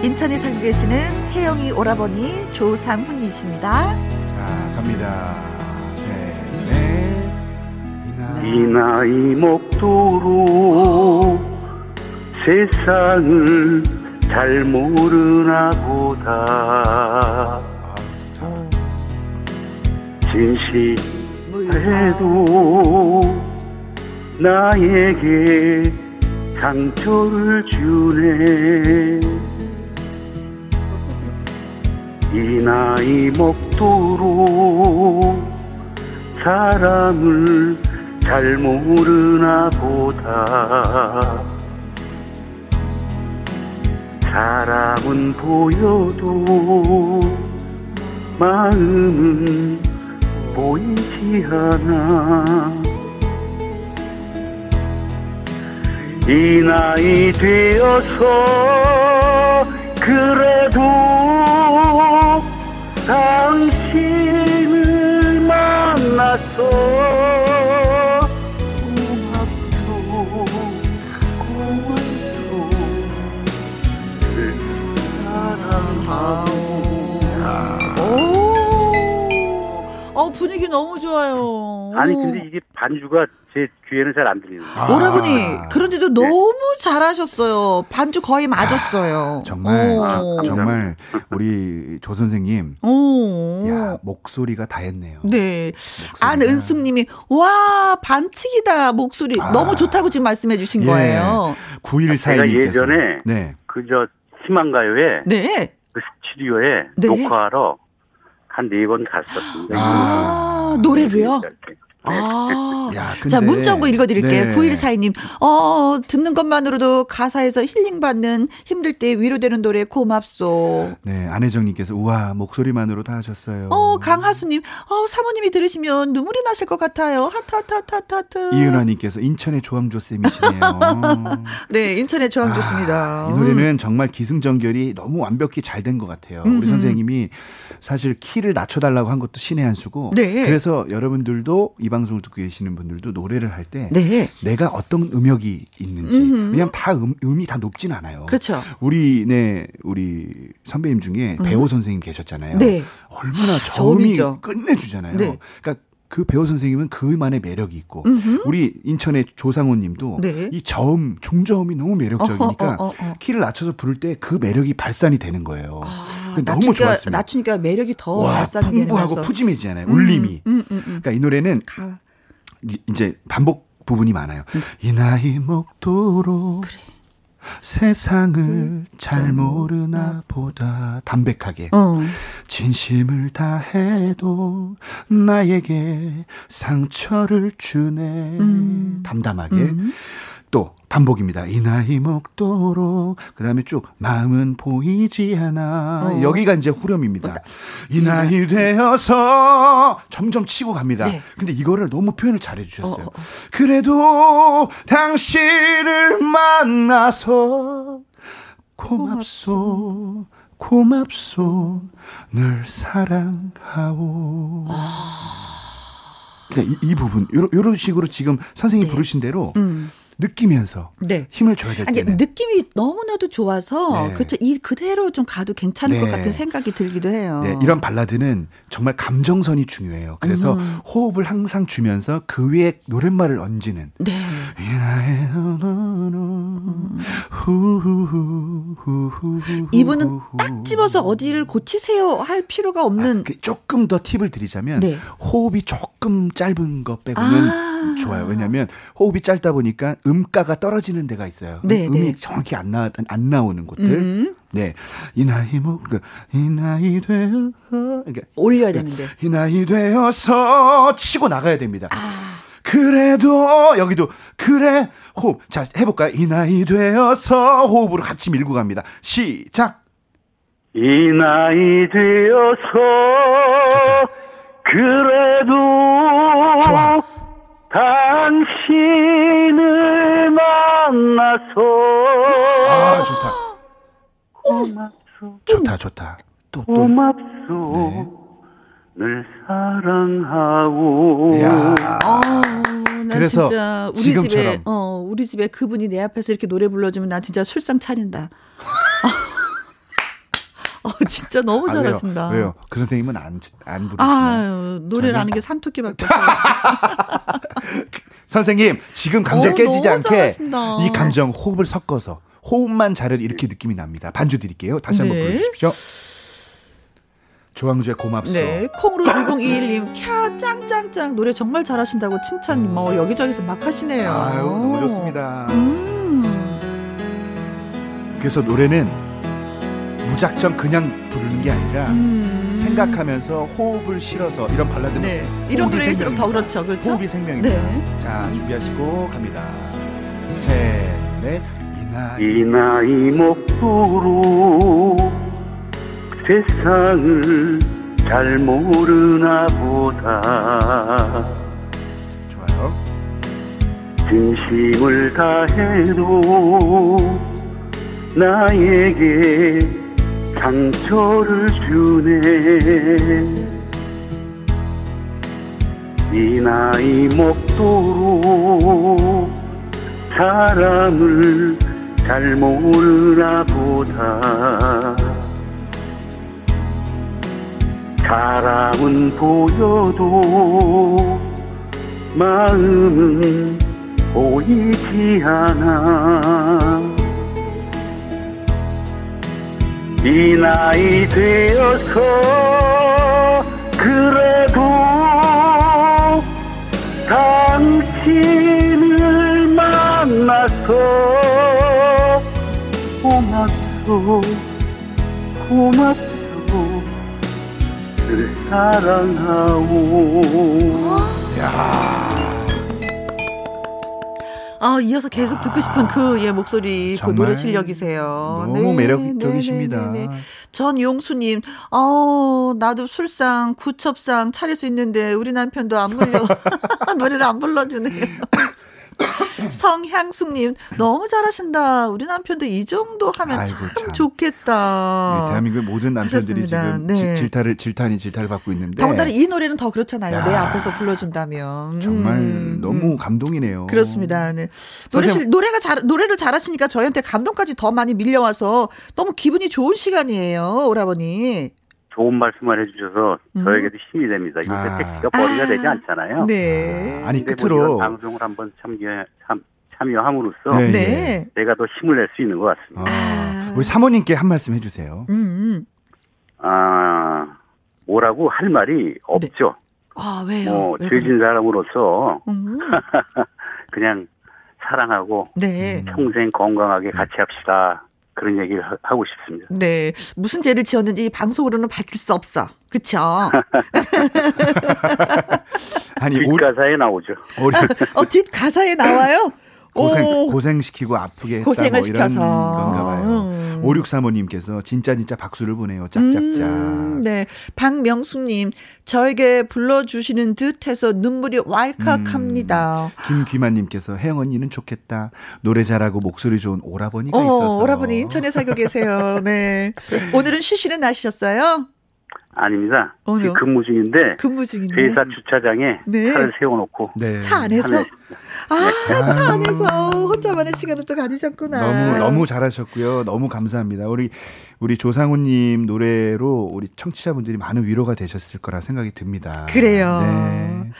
인천에 살고 계시는 혜영이 오라버니 조상훈이십니다. 자 갑니다. 셋, 넷. 이 나. 이 나이 먹도록 세상을 잘 모르나 보다 어, 진실해도 나에게 상처를 주네 이 나이 먹도록 사랑을 잘 모르나 보다. 사람은 보여도 마음은 보이지 않아. 이 나이 되어서 그래도 당신을 만났어 고맙소 고맙소 늘 사랑하고 오. 어, 분위기 너무 좋아요. 아니 근데 이게 반주가 제 귀에는 잘 안 들리는 거예요. 오라버니, 아. 그런데도 너무 잘하셨어요. 반주 거의 맞았어요. 정말 오. 정말 우리 조 선생님 오. 야 목소리가 다 했네요. 네. 목소리가. 안은숙님이, 와, 반칙이다, 목소리. 아. 너무 좋다고 지금 말씀해 주신 예. 거예요. 9142님께서 제가 예전에 네. 그저 희망가요에 네. 그 스튜디오에 네. 녹화하러 한 네 번 갔었습니다. 아, 노래로요? 네. 아. 야, 근데- 자, 문자 한번 읽어드릴게요. 네. 9142님, 어, 듣는 것만으로도 가사에서 힐링받는 힘들 때 위로되는 노래 고맙소. 네, 안혜정님께서 우와 목소리만으로 다 하셨어요. 어, 강하수님, 어, 사모님이 들으시면 눈물이 나실 것 같아요. 하트, 하트, 하트, 하트, 하트. 이은화님께서 인천의 조항조 쌤이시네요. 네, 인천의 조항 좋습니다. 아, 이 노래는 정말 기승전결이 너무 완벽히 잘 된 것 같아요. 우리 음흠. 선생님이 사실 키를 낮춰달라고 한 것도 신의 한 수고. 네. 그래서 여러분들도 이 방송을 듣고 계시는 분들도 노래를 할 때 네. 내가 어떤 음역이 있는지 음흠. 왜냐하면 다 음, 음이 다 높진 않아요. 그렇죠. 우리 네 우리 선배님 중에 배우 선생님 계셨잖아요. 네. 얼마나 저음이 저음이죠. 끝내주잖아요. 네. 그러니까 그 배우 선생님은 그만의 매력이 있고 음흠. 우리 인천의 조상호 님도 네. 이 저음 중저음이 너무 매력적이니까 어허, 어, 어, 어. 키를 낮춰서 부를 때 그 매력이 발산이 되는 거예요. 아, 너무 낮추니까, 좋았습니다. 낮추니까 매력이 더 와 발산이 풍부하고. 푸짐해지잖아요. 울림이. 음, 음, 음. 그러니까 이 노래는 가. 이- 이제 반복 부분이 많아요. 음. 이 나이 먹도록 세상을 잘 모르나 보다 담백하게 어. 진심을 다해도 나에게 상처를 주네 음. 담담하게 음. 또 반복입니다. 이 나이 먹도록 그다음에 쭉 마음은 보이지 않아 어. 여기가 이제 후렴입니다. 이 나이 되어서 점점 치고 갑니다. 네. 근데 이거를 너무 표현을 잘해 주셨어요. 어, 어, 어. 그래도 당신을 만나서 고맙소 고맙소 늘 사랑하오. 그러니까 이, 이 부분 요런, 요런 식으로 지금 선생님이 네. 부르신 대로 음. 느끼면서 네. 힘을 줘야 될 아니, 때는 느낌이 너무나도 좋아서 네. 그렇죠. 이 그대로 좀 가도 괜찮을 것 네. 같은 생각이 들기도 해요. 네, 이런 발라드는 정말 감정선이 중요해요. 그래서 음. 호흡을 항상 주면서 그 위에 노랫말을 얹는 네. 이 이분은 딱 집어서 어디를 고치세요 할 필요가 없는 아, 그 조금 더 팁을 드리자면 네. 호흡이 조금 짧은 것 빼고는 아. 좋아요. 왜냐하면 호흡이 짧다 보니까 음가가 떨어지는 데가 있어요. 네, 음이 네. 정확히 안 나, 안 나오는 곳들. 음. 네. 이 나이 뭐, 그, 이 나이 되어, 그러니까 올려야 되는데. 이 나이 되어서 치고 나가야 됩니다. 아. 그래도 여기도 그래 호흡 자 해볼까요? 이 나이 되어서 호흡으로 같이 밀고 갑니다. 시작. 이 나이 되어서 좋다. 그래도 좋아. 당신을 만나서 아 좋다. 고맙소 좋다 좋다. 또 또. 고맙소 늘 사랑하고 야. 아, 나 그래서 진짜 우리 지금처럼. 집에 어 우리 집에 그분이 내 앞에서 이렇게 노래 불러주면 나 진짜 술상 차린다. 어 진짜 너무 아, 왜요? 잘하신다. 왜요? 그 선생님은 안 안 부르시나요? 아유 노래를 저는- 하는 게 산토끼밖에. 선생님 지금 감정 어, 깨지지 않게 잘하신다. 이 감정 호흡을 섞어서 호흡만 잘해도 이렇게 느낌이 납니다. 반주 드릴게요. 다시 한번 네. 불러주십시오. 조항주의 고맙소. 네, 콩으로 6021님, 캬, 짱짱짱. 노래 정말 잘하신다고 칭찬 뭐 여기저기서 막 하시네요. 아유 너무 좋습니다. 음. 그래서 노래는 무작정 그냥 부르는 게 아니라 음. 생각하면서 호흡을 실어서 이런 발라드는 네. 이런 호흡이 노래일수록 더 생명입니다. 그렇죠. 그렇죠. 호흡이 생명입니다. 네. 자 준비하시고 갑니다. 셋, 넷, 이 나이 이 나이 먹도록 세상을 잘 모르나 보다 좋아요. 진심을 다해도 나에게 상처를 주네. 이 나이 먹도록 사람을 잘 모르나 보다. 사람은 보여도 마음은 보이지 않아 이 나이 되어서 그래도 당신을 만나서 고맙소 고맙소 늘 사랑하오 아, 이어서 계속 듣고 싶은 그 예 목소리, 그 정말 노래 실력이세요. 너무 네, 매력적이십니다. 네, 네, 네. 전용수님, 어, 나도 술상, 구첩상 차릴 수 있는데 우리 남편도 안 불러 노래를 안 불러주네요. 성향숙님, 너무 잘하신다. 우리 남편도 이 정도 하면 아이고, 참, 참. 좋겠다. 우리 대한민국 모든 남편들이 하셨습니다. 지금 네. 질- 질타를 질타니 질타를 받고 있는데 더군다나 이 노래는 더 그렇잖아요. 야. 내 앞에서 불러준다면. 정말 음, 너무 음. 감동이네요. 그렇습니다. 네. 노래 선생님- 노래가 잘 노래를 잘하시니까 저희한테 감동까지 더 많이 밀려와서 너무 기분이 좋은 시간이에요, 오라버니. 좋은 말씀을 해주셔서 음. 저에게도 힘이 됩니다. 요새 아. 택시가 버리가 아. 되지 않잖아요. 네. 아니 근데 뭐 끝으로 이런 방송을 한번 참여, 참, 참여함으로써 네. 네. 내가 더 힘을 낼 수 있는 것 같습니다. 어, 아. 우리 사모님께 한 말씀 해주세요. 음, 음. 아, 뭐라고 할 말이 없죠. 아, 왜요? 뭐, 왜 죄진 사람으로서? 음. 그냥 사랑하고 네. 평생 건강하게 같이 합시다. 그런 얘기를 하- 하고 싶습니다. 네. 무슨 죄를 지었는지 방송으로는 밝힐 수 없어. 그쵸? 아니 올, 뒷가사에 나오죠. 올 어, 뒷 가사에 나와요? 고생 오. 고생시키고 아프게 했다 고생을 뭐 이런 시켜서. 건가 봐요. 음. 오육사모님께서 진짜 진짜 박수를 보내요. 짝짝짝. 음, 네. 박명숙님, 저에게 불러주시는 듯 해서 눈물이 왈칵합니다. 김귀만님께서 혜영 언니는 좋겠다. 노래 잘하고 목소리 좋은 오라버니가 어, 있어서. 오라버니 인천에 살고 계세요. 네. 오늘은 쉬시는 날이셨어요? 아닙니다. 오늘 지금 근무 중인데 근무 중인데. 회사 주차장에 네. 차를 세워놓고 네. 차 안에서? 하늘- 아, 차 안에서 혼자만의 시간을 또 가지셨구나. 너무 너무 잘하셨고요. 너무 감사합니다. 우리 우리 조상우님 노래로 우리 청취자분들이 많은 위로가 되셨을 거라 생각이 듭니다. 그래요. 네.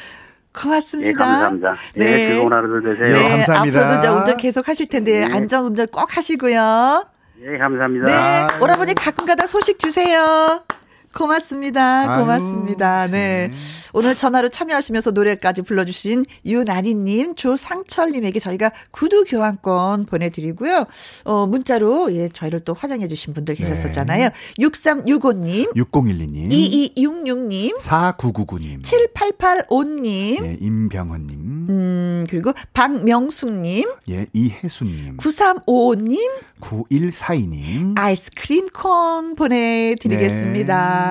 고맙습니다. 예, 감사합니다. 예, 네. 즐거운 하루들 되세요. 네, 감사합니다. 앞으로도 이제 운전 계속 하실 텐데 네. 안전 운전 꼭 하시고요. 예, 감사합니다. 네. 오라버니 가끔가다 소식 주세요. 고맙습니다. 아유, 고맙습니다. 네. 네. 오늘 전화로 참여하시면서 노래까지 불러주신 유나니님, 조상철님에게 저희가 구두 교환권 보내드리고요. 어, 문자로, 예, 저희를 또 화장해주신 분들 계셨었잖아요. 6365님, 6012님, 2266님, 4999님, 7885님, 예, 임병헌님, 음, 그리고 박명숙님, 예, 이혜수님, 9355님, 9142님, 아이스크림 콘 보내드리겠습니다. 네,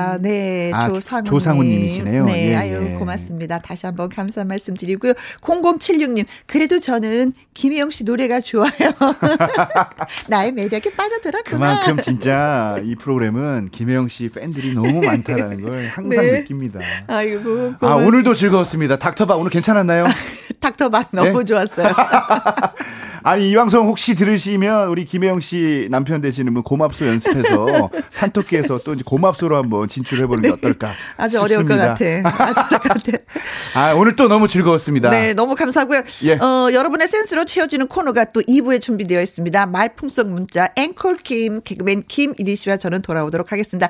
아, 조상우님. 조상우님이시네요. 네, 예, 아유 예. 고맙습니다. 다시 한번 감사 말씀 드리고요. 0076 님, 그래도 저는 김희영 씨 노래가 좋아요. 나의 매력에 빠져들었구나. 그만큼 진짜 이 프로그램은 김혜영 씨 팬들이 너무 많다라는 걸 항상 네. 느낍니다. 아이고, 아, 오늘도 즐거웠습니다. 닥터박 오늘 괜찮았나요? 닥터박 너무 네? 좋았어요. 아니 이 방송 혹시 들으시면 우리 김혜영 씨 남편 되시는 분 고맙소 연습해서 산토끼에서 또 이제 고맙소로 한번 진출해 보는 게 어떨까? 네. 아주 어려울 것 싶습니다. 같아. 아주 어려울 것 같아. 아 오늘 또 너무 즐거웠습니다. 네, 너무 감사하고요. 예. 어, 여러분의 센스로 채워지는 코너가 또 2부에 준비되어 있습니다. 말풍선 문자 앵콜 김 개그맨 김일희 씨와 저는 돌아오도록 하겠습니다.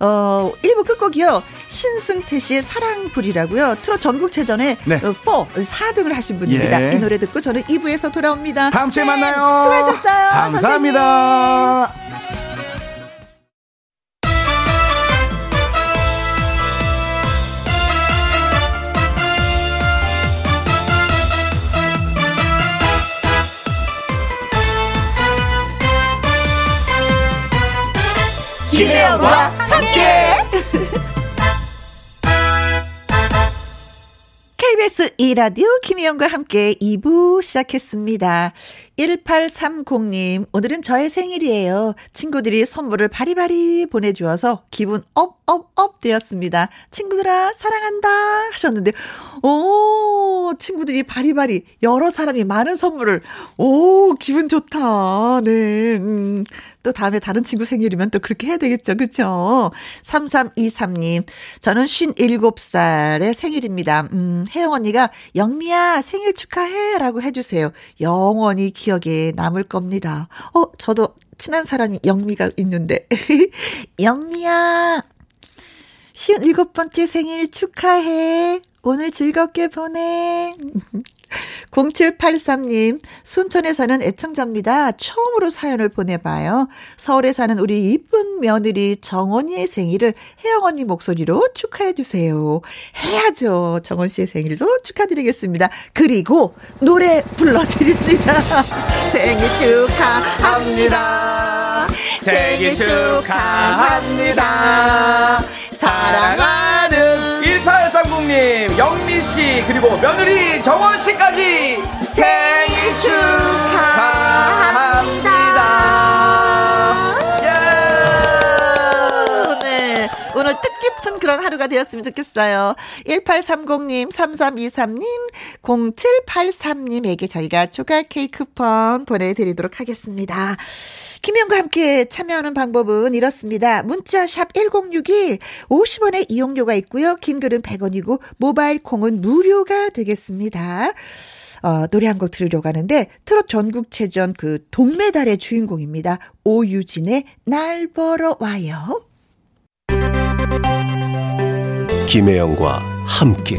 어, 1부 끝곡이요. 신승태 씨의 사랑불이라고요. 트롯 전국체전에 네. 어, 4, 4등을 하신 분입니다. 예. 이 노래 듣고 저는 2부에서 돌아옵니다. 다음 주에 만나요. 수고하셨어요. 감사합니다. 선생님. 김혜영과 함께. KBS 2라디오 김혜영과 함께 2부 시작했습니다. 1830님, 오늘은 저의 생일이에요. 친구들이 선물을 바리바리 보내주어서 기분 up, up, up 되었습니다. 친구들아, 사랑한다. 하셨는데, 오, 친구들이 바리바리, 여러 사람이 많은 선물을, 오, 기분 좋다. 네, 음. 또 다음에 다른 친구 생일이면 또 그렇게 해야 되겠죠. 그쵸? 3323님, 저는 57살의 생일입니다. 음, 혜영 언니가 영미야 생일 축하해 라고 해주세요. 영원히 기억에 남을 겁니다. 어, 저도 친한 사람이 영미가 있는데. 영미야, 57번째 생일 축하해. 오늘 즐겁게 보내. 0783님, 순천에 사는 애청자입니다. 처음으로 사연을 보내봐요. 서울에 사는 우리 이쁜 며느리 정원이의 생일을 혜영 언니 목소리로 축하해주세요. 해야죠. 정원 씨의 생일도 축하드리겠습니다. 그리고 노래 불러드립니다. 생일 축하합니다. 생일 축하합니다. 사랑하는 1830님, 영미씨, 그리고 며느리 정원씨까지 생일 축하합니다. 네. 오늘 그런 하루가 되었으면 좋겠어요. 1830님, 3323님, 0783님에게 저희가 조각 케이크 쿠폰 보내드리도록 하겠습니다. 김현과 함께 참여하는 방법은 이렇습니다. 문자 샵 1061, 50원의 이용료가 있고요. 긴 글은 100원이고 모바일 콩은 무료가 되겠습니다. 어, 노래 한 곡 들으려고 하는데 트롯 전국체전 그 동메달의 주인공입니다. 오유진의 날 보러 와요. 김혜영과 함께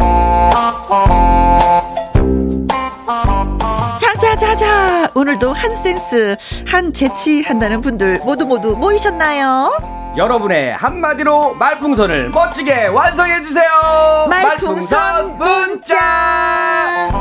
오늘도 한 센스 한 재치 한다는 분들 모두 모두 모이셨나요? 여러분의 한마디로 말풍선을 멋지게 완성해 주세요. 말풍선 문자.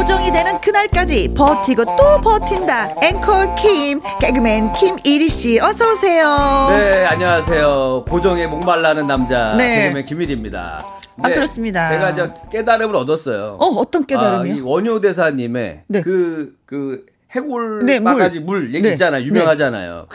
고정이 되는 그날까지 버티고 또 버틴다. 앵콜 김, 개그맨 김이리 씨, 어서 오세요. 네, 안녕하세요. 고정에 목말라는 남자 네. 개그맨 김일입니다. 아, 그렇습니다. 제가 저 깨달음을 얻었어요. 어, 어떤 깨달음이요? 아, 이 원효 대사님의 네. 그, 그, 해골 네, 물. 바가지 물, 얘기 네. 있잖아요. 유명하잖아요.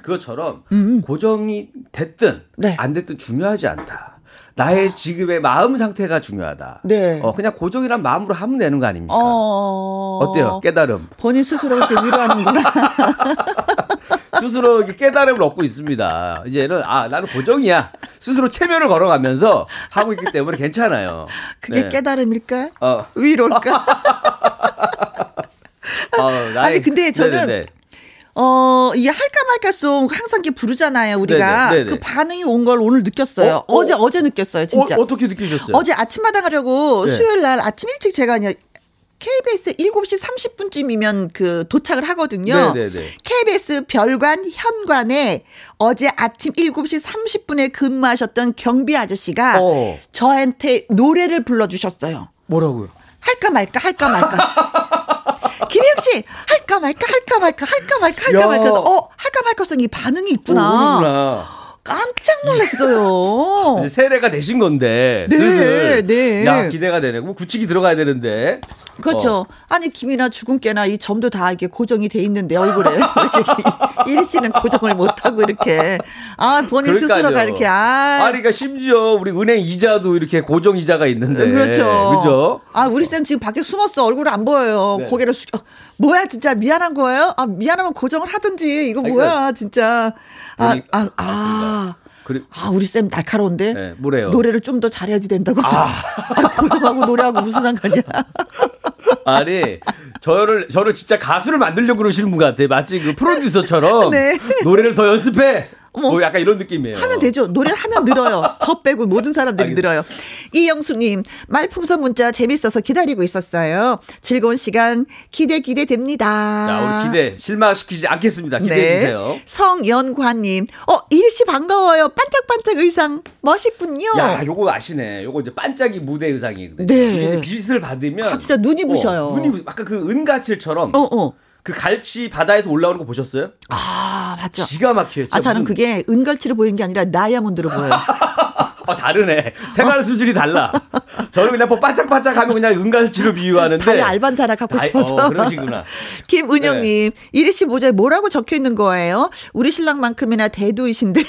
그것처럼 고정이 됐든 음. 네. 안 됐든 중요하지 않다. 나의 지금의 마음 상태가 중요하다. 네. 어, 그냥 고정이란 마음으로 하면 되는 거 아닙니까? 어. 어때요? 깨달음. 본인 스스로 그렇게 위로하는구나. 스스로 이렇게 깨달음을 얻고 있습니다. 이제는 아 나는 고정이야. 스스로 체면을 걸어가면서 하고 있기 때문에 괜찮아요. 그게 네. 깨달음일까? 어. 위로일까? 어, 나의- 아니, 근데 저는 네네네. 어, 이게 할까 말까송 항상 이렇게 부르잖아요, 우리가. 네네, 네네. 그 반응이 온 걸 오늘 느꼈어요. 어? 어? 어? 제 어제 느꼈어요, 진짜. 어, 어떻게 느끼셨어요? 어제 아침마당 하려고 네. 수요일 날 아침 일찍 제가 그냥 KBS 7시 30분쯤이면 그 도착을 하거든요. 네네네. KBS 별관 현관에 어제 아침 7시 30분에 근무하셨던 경비 아저씨가 어. 저한테 노래를 불러주셨어요. 뭐라고요? 할까 말까 할까 말까. 김혜영 씨 할까 말까 할까 말까 할까 말까 할까 야. 말까 해서 어 할까 말까성이 반응이 어, 있구나. 오는구나. 깜짝 놀랐어요. 세례가 되신 건데. 네, 슬슬. 네. 야, 기대가 되네. 그럼 굳히기 들어가야 되는데. 그렇죠. 어. 아니 김이나 주근깨나 이 점도 다 이게 고정이 돼 있는데 얼굴에 이리 씨는 고정을 못 하고 이렇게 아 본인 그러니까요. 스스로가 이렇게 아 아니, 그러니까 심지어 우리 은행 이자도 이렇게 고정 이자가 있는데. 그렇죠. 그죠? 아, 우리 쌤 지금 밖에 숨었어. 얼굴 안 보여요. 네. 고개를 숙여. 뭐야, 진짜 미안한 거예요? 아, 미안하면 고정을 하든지. 이거 뭐야, 그러니까 진짜. 아, 여기- 아, 아. 그리고 아, 우리 쌤 날카로운데? 네, 뭐래요? 노래를 좀 더 잘해야지 된다고. 아. 고정하고 노래하고 무슨 상관이야. 아니 저를 저를 진짜 가수를 만들려고 그러시는 분 같아. 마치 그 프로듀서처럼 네. 노래를 더 연습해. 어머. 뭐 약간 이런 느낌이에요. 하면 되죠. 노래를 하면 늘어요. 저 빼고 모든 사람들이 알겠- 늘어요. 이영수님, 말풍선 문자 재밌어서 기다리고 있었어요. 즐거운 시간 기대 기대됩니다. 자, 우리 기대 실망시키지 않겠습니다. 기대해 주세요. 네. 성연관님, 어, 이리씨 반가워요. 반짝반짝 의상 멋있군요. 야, 요거 아시네. 요거 이제 반짝이 무대 의상이거든요. 네. 이게 빛을 받으면 아, 진짜 눈이 부셔요. 어, 눈이 부셔. 아까 그 은가칠처럼 어, 어. 그 갈치 바다에서 올라오는 거 보셨어요? 아, 맞죠. 기가 막혀요. 아, 저는 무슨- 그게 은갈치로 보이는 게 아니라 다이아몬드로 보여요. 아, 다르네. 생활 수준이 달라. 저는 그냥 뭐 반짝반짝 하면 그냥 은갈치로 비유하는데. 다이 알반 자락 갖고 다이- 싶어서. 어, 그러시구나. 김은영님, 이리 씨 모자에 뭐라고 적혀 있는 거예요? 우리 신랑만큼이나 대두이신데.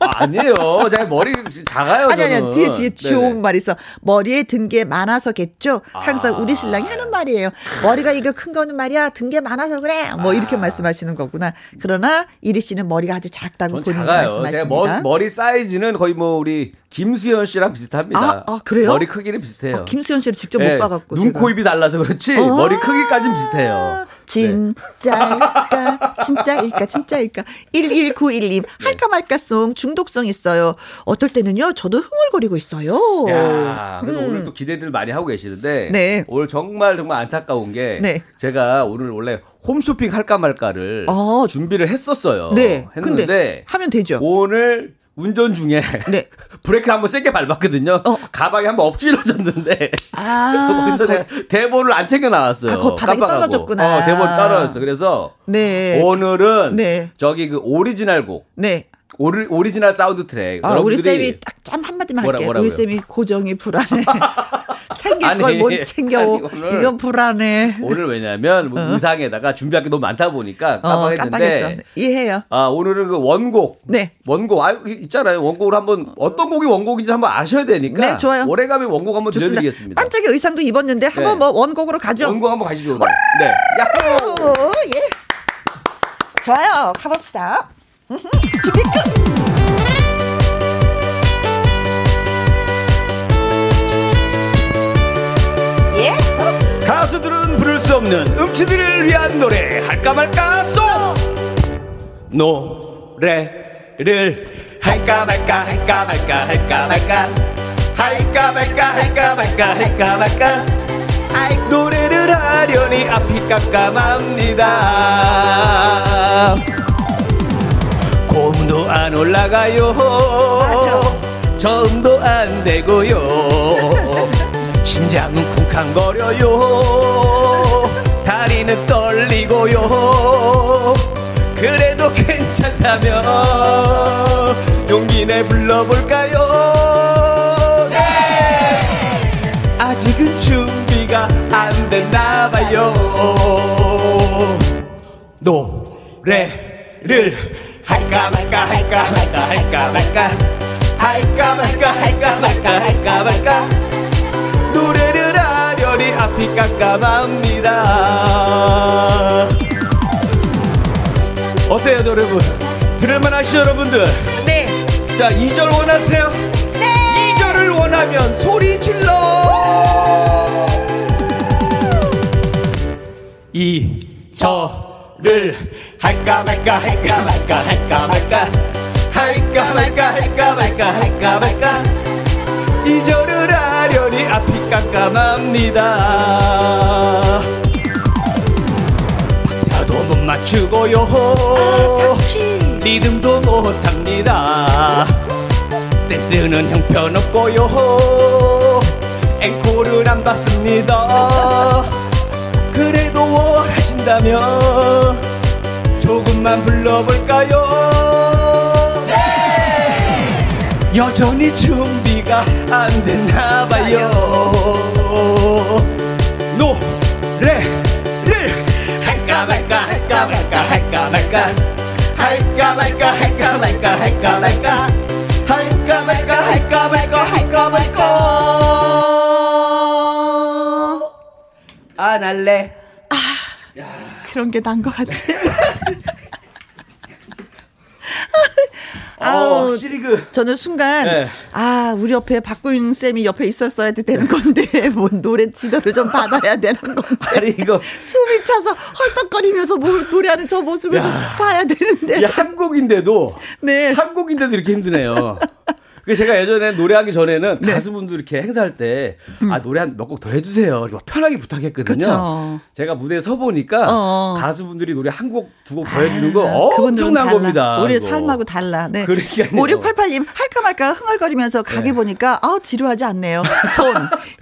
아, 아니에요. 제가 머리 작아요. 아니, 아니, 저는. 뒤에, 뒤에 네네. 좋은 말 있어. 머리에 든 게 많아서겠죠? 항상 아. 우리 신랑이 하는 말이에요. 머리가 이거 큰 거는 말이야. 든 게 많아서 그래. 뭐 이렇게 말씀하시는 거구나. 그러나 이리 씨는 머리가 아주 작다고 전 본인이 말씀하십니다. 머, 머리 사이즈는 거의 뭐 우리 김수현 씨랑 비슷합니다. 아, 아, 그래요? 머리 크기는 비슷해요. 어, 김수현 씨를 직접 예, 못 봐갖고. 눈. 코, 입이 달라서 그렇지 어. 머리 크기까지는 비슷해요. 네. 진짜일까? 진짜일까? 진짜일까? 1191님, 할까 말까송 중독성 있어요. 어떨 때는요, 저도 흥얼거리고 있어요. 야, 그래서 음. 오늘 또 기대들 많이 하고 계시는데 네. 오늘 정말 정말 안타까운 게 네. 제가 오늘 원래 홈쇼핑 할까 말까를 어. 준비를 했었어요. 네. 했는데 하면 되죠. 오늘 운전 중에 네. 브레이크 한번 세게 밟았거든요. 어. 가방이 한번 엎질러졌는데 아, 거기서 거- 대본을 안 챙겨 나왔어요. 아, 그거 바닥에 깜빡하고. 떨어졌구나. 어, 대본 떨어졌어. 그래서 네. 오늘은 네. 저기 그 오리지널 곡, 네. 오리, 오리지널 사운드 트랙. 아, 우리 쌤이 딱 짬 한마디만 뭐라- 할게요. 우리 쌤이 고정이 불안해. 챙길 걸 못 챙겨. 아니, 이건 불안해. 오늘 왜냐면 뭐 의상에다가 준비할 게 너무 많다 보니까 어, 깜빡했는데 깜빡했어. 이해해요. 아 오늘은 그 원곡 네. 원곡 아 있잖아요 원곡을 한번 어떤 곡이 원곡인지 한번 아셔야 되니까 네, 좋아요. 오래가면 원곡 한번 좋습니다. 들려드리겠습니다 반짝이 의상도 입었는데 한번 네. 뭐 원곡으로 가죠. 원곡 한번 가시죠 오늘 네 야호 오, 예. 좋아요. 가봅시다. 예. 가수들은 부를 수 없는 음치들을 위한 노래 할까 말까 송 노래를 할까 말까 할까 말까 할까 말까 할까 말까 할까 말까 할까 말까. 노래를 하려니 앞이 깜깜합니다 고음도 안 올라가요. 저음도 안 되고요. 심장은 쿵쾅거려요. 다리는 떨리고요. 그래도 괜찮다면 용기 내 불러볼까요? 네! 아직은 준비가 안 됐나봐요. 노래를 할까 말까 할까 말까 할까 말까 할까 말까 할까 말까 할까 말까 노래를 하려니 앞이 깜깜합니다 어때요, 여러분? 들을만 하시죠, 여러분들? 네. 자, 2절 원하세요? 네. 2절을 원하면 소리 질러! 이, 저 를 할까 말까 할까 말까 할까 말까 할까 말까 할까 말까 할까 말까. 이절을 하려니 앞이 깜깜합니다. 박자도 못 맞추고요. 리듬도 못합니다. 댄스는 형편없고요. 앵콜은 안 받습니다 원하신다면 조금만 불러볼까요? 네! 여전히 준비가 안 됐나 봐요. 노래를 할까 말까 할까 말까 할까 말까 할까 말까 할까 말까 할까 말까 할까 말까 할까 말까 할까 말까 안 할래. 그런 게 난 것 같아. 어, 아우, 확실히 그 저는 순간 네. 아 우리 옆에 박구윤 쌤이 옆에 있었어야 되는 건데 뭐 노래 지도를 좀 받아야 되는 건데 아니 이거 숨이 차서 헐떡거리면서 뭘 노래하는 저 모습을 좀 봐야 되는데 이 한국인데도 네. 한국인데도 이렇게 힘드네요. 그 제가 예전에 노래하기 전에는 네. 가수분들 이렇게 행사할 때아 노래 한 몇 곡 더 해주세요. 이렇게 막 편하게 부탁했거든요. 그쵸. 제가 무대에 서 보니까 어어. 가수분들이 노래 한 곡 두 곡 더 해주는 거 아, 엄청난. 겁니다. 우리. 삶하고 달라. 네. 5688님, 할까 말까 흥얼거리면서 가게 보니까, 아 지루하지 않네요. 손,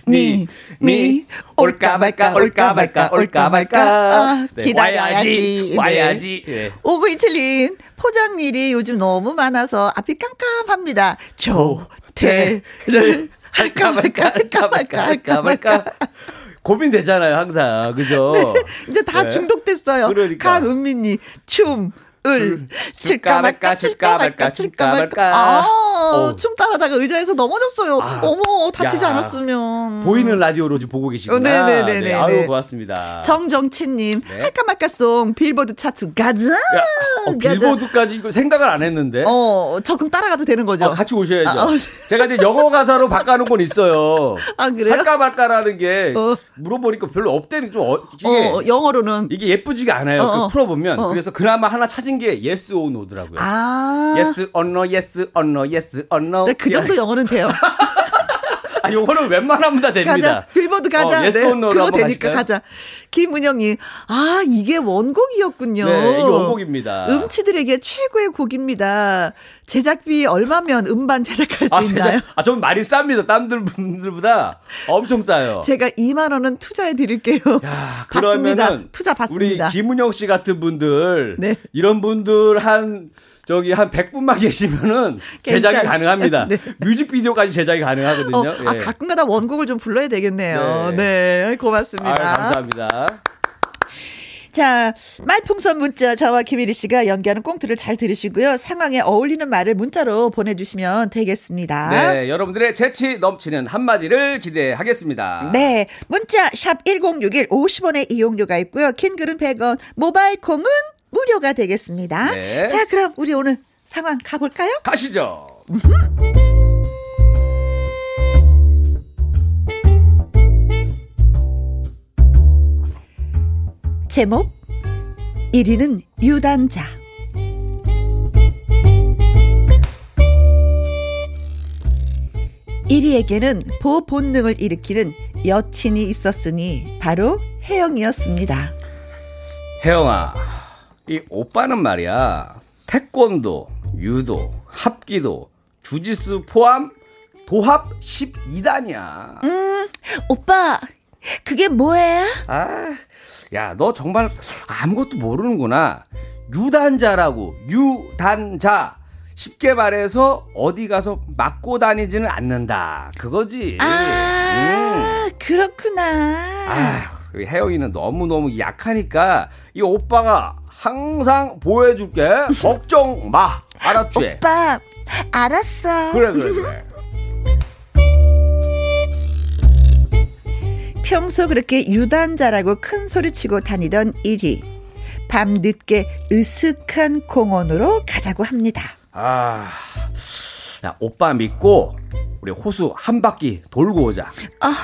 니, 니, 올까 말까, 올까 말까, 올까 말까. 아, 네, 기다려야지. 와야지. 와야지. 네. 5927님, 포장일이 요즘 너무 많아서 앞이 깜깜합니다. 조퇴를 할까 말까, 할까 말까, 할까 말까. 고민되잖아요, 항상. 그죠? 이제 다 네. 중독됐어요. 그러니까. 강은미님, 춤. 을 칠까 말까, 칠까 말까, 칠까 말까. 아, 어. 춤 따라다가 의자에서 넘어졌어요. 아. 어머, 다치지 야. 않았으면. 보이는 라디오로 지금 보고 계시구나. 어, 네네네네. 네, 아유, 네. 고맙습니다. 정정채님, 네. 할까 말까송 빌보드 차트 가자. 야, 어. 빌보드까지 이거 생각을 안 했는데. 어, 저 그럼 따라가도 되는 거죠? 아, 같이 오셔야죠. 아, 어. 제가 이제 영어 가사로 바꿔놓은 건 있어요. 아, 그래요? 할까 말까라는 게 어. 물어보니까 별로 없대는 좀 어, 이게, 어, 영어로는. 이게 예쁘지가 않아요. 어, 그 어. 풀어보면 어. 그래서 그나마 하나 찾은 게 yes or no더라고요. 아. yes or no, yes or no, yes or no. 네, 그 정도 영어는 돼요. 아, 요거는 웬만하면 다 됩니다. 가자. 빌보드 가자. 어, yes 네, 그거 되니까 가실까요? 가자. 김은영님, 아, 이게 원곡이었군요. 네, 이게 원곡입니다. 음치들에게 최고의 곡입니다. 제작비 얼마면 음반 제작할 수 아, 있나요? 진짜, 아, 좀 많이 쌉니다. 땀들 분들보다 엄청 싸요. 제가 2만 원은 투자해 드릴게요. 야. 그러면은 투자 받습니다. 우리 김은영 씨 같은 분들 네. 이런 분들 한 저기 한 100분만 계시면은 제작이. 가능합니다. 네. 뮤직비디오까지 제작이 가능하거든요. 어, 아, 예. 가끔가다 원곡을 좀 불러야 되겠네요. 네, 네. 고맙습니다. 아유, 감사합니다. 자, 말풍선 문자 저와 김일희 씨가 연기하는 꽁트를 잘 들으시고요. 상황에 어울리는 말을 문자로 보내주시면 되겠습니다. 네, 여러분들의 재치 넘치는 한마디를 기대하겠습니다. 네. 문자 샵 1061 50원의 이용료가 있고요. 킹글은 100원, 모바일 콩은 무료가 되겠습니다. 네. 자, 그럼 우리 오늘 상황 가볼까요? 가시죠. 제목 1위는 유단자 일위에게는 보 본능을 일으키는 여친이 있었으니 바로 혜영이었습니다. 혜영아, 이 오빠는 말이야. 태권도, 유도, 합기도, 주짓수 포함 도합 12단이야. 오빠, 그게 뭐예요? 아, 야, 너 정말 아무것도 모르는구나. 유단자라고, 유단자. 쉽게 말해서 어디 가서 맞고 다니지는 않는다. 그거지. 아, 그렇구나. 음. 아, 우리 혜영이는 너무너무 약하니까 이 오빠가 항상 보여줄게. 걱정 마. 알았지? 오빠, 알았어. 그래, 그래, 그래. 평소 그렇게 유단자라고 큰 소리 치고 다니던 일이 밤늦게 으슥한 공원으로 가자고 합니다. 아, 야, 오빠 믿고 우리 호수 한 바퀴 돌고 오자. 아,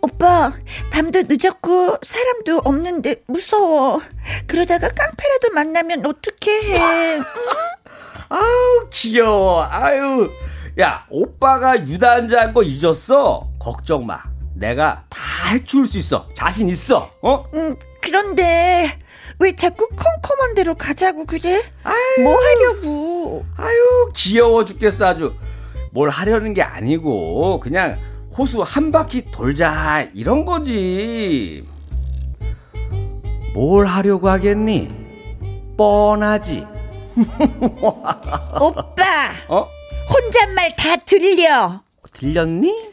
오빠, 밤도 늦었고 사람도 없는데 무서워. 그러다가 깡패라도 만나면 어떻게 해? 아우, 귀여워. 아유. 야, 오빠가 유단자인 거 잊었어? 걱정 마. 내가 다 해줄 수 있어. 자신 있어. 어? 음, 그런데 왜 자꾸 컴컴한 대로 가자고 그래? 뭐 하려고? 아유, 귀여워 죽겠어 아주. 뭘 하려는 게 아니고 그냥 호수 한 바퀴 돌자 이런 거지. 뭘 하려고 하겠니? 뻔하지. 오빠, 어? 혼잣말 다 들려. 들렸니?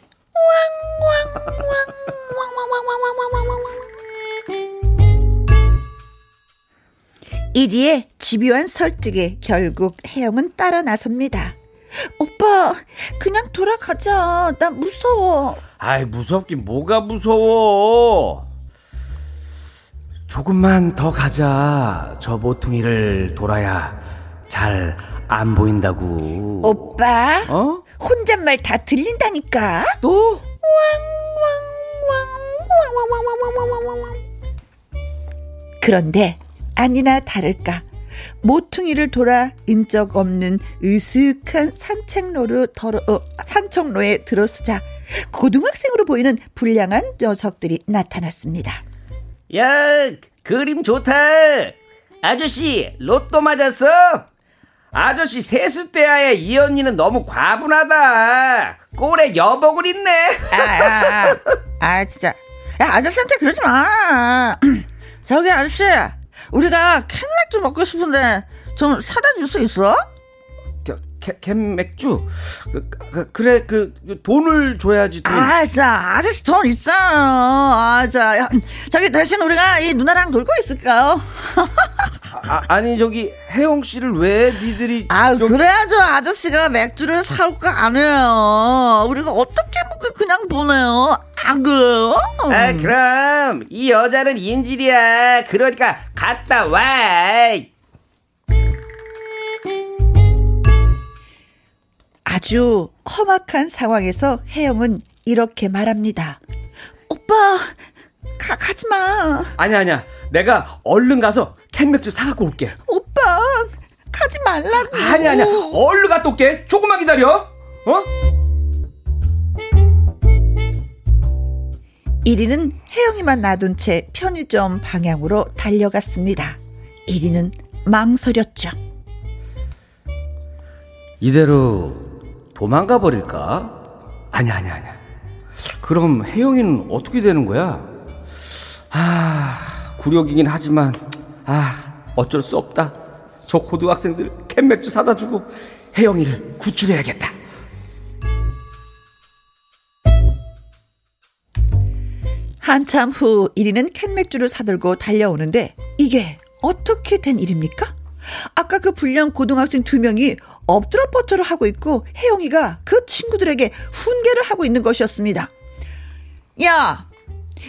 이리에 집요한 설득에 결국 혜영은 따라 나섭니다. 오빠, 그냥 돌아가자. 나 무서워. 아이 무섭긴 뭐가 무서워. 조금만 더 가자. 저 모퉁이를 돌아야 잘 안 보인다고. 오빠, 어? 혼잣말 다 들린다니까. 또? 그런데 아니나 다를까 모퉁이를 돌아 인적 없는 으슥한 산책로로 더러, 어, 산책로에 들어서자 고등학생으로 보이는 불량한 녀석들이 나타났습니다. 야, 그림 좋다. 아저씨, 로또 맞았어? 아저씨, 세수대야의 이 언니는 너무 과분하다. 꼴에 여복을 있네. 아, 아, 아, 아 진짜. 야, 아저씨한테 그러지 마. 저기 아저씨, 우리가 캔맥주 먹고 싶은데 좀 사다 줄 수 있어? 겨- 캔, 캔 맥주? 그, 그, 그래, 그, 돈을 줘야지, 돈. 아, 자, 아저씨 돈 있어요. 아, 자, 야, 저기 대신 우리가 이 누나랑 놀고 있을까요? 아, 아니, 저기, 혜영 씨를 왜 니들이. 아, 좀- 그래야죠. 아저씨가 맥주를 사올 거 아니에요. 우리가 어떻게 먹고 그냥 보내요? 안 그래요? 아, 그럼, 이 여자는 인질이야. 그러니까, 갔다 와. 아주 험악한 상황에서 혜영은 이렇게 말합니다. 오빠, 가, 가지 마. 아니야, 아니야. 내가 얼른 가서 캔 맥주 사갖고 올게. 오빠, 가지 말라고. 아니야, 아니야. 얼른 갔다 올게. 조금만 기다려. 어? 1위는 혜영이만 놔둔 채 편의점 방향으로 달려갔습니다. 1위는 망설였죠. 이대로 도망가 버릴까? 아니야, 아니야, 아니야. 그럼 혜영이는 어떻게 되는 거야? 아, 굴욕이긴 하지만, 아, 어쩔 수 없다. 저 고등학생들 캔맥주 사다 주고 혜영이를 구출해야겠다. 한참 후 1위는 캔맥주를 사들고 달려오는데 이게 어떻게 된 일입니까? 아까 그 불량 고등학생 두 명이 엎드려 뻗쳐를 하고 있고 혜영이가 그 친구들에게 훈계를 하고 있는 것이었습니다. 야,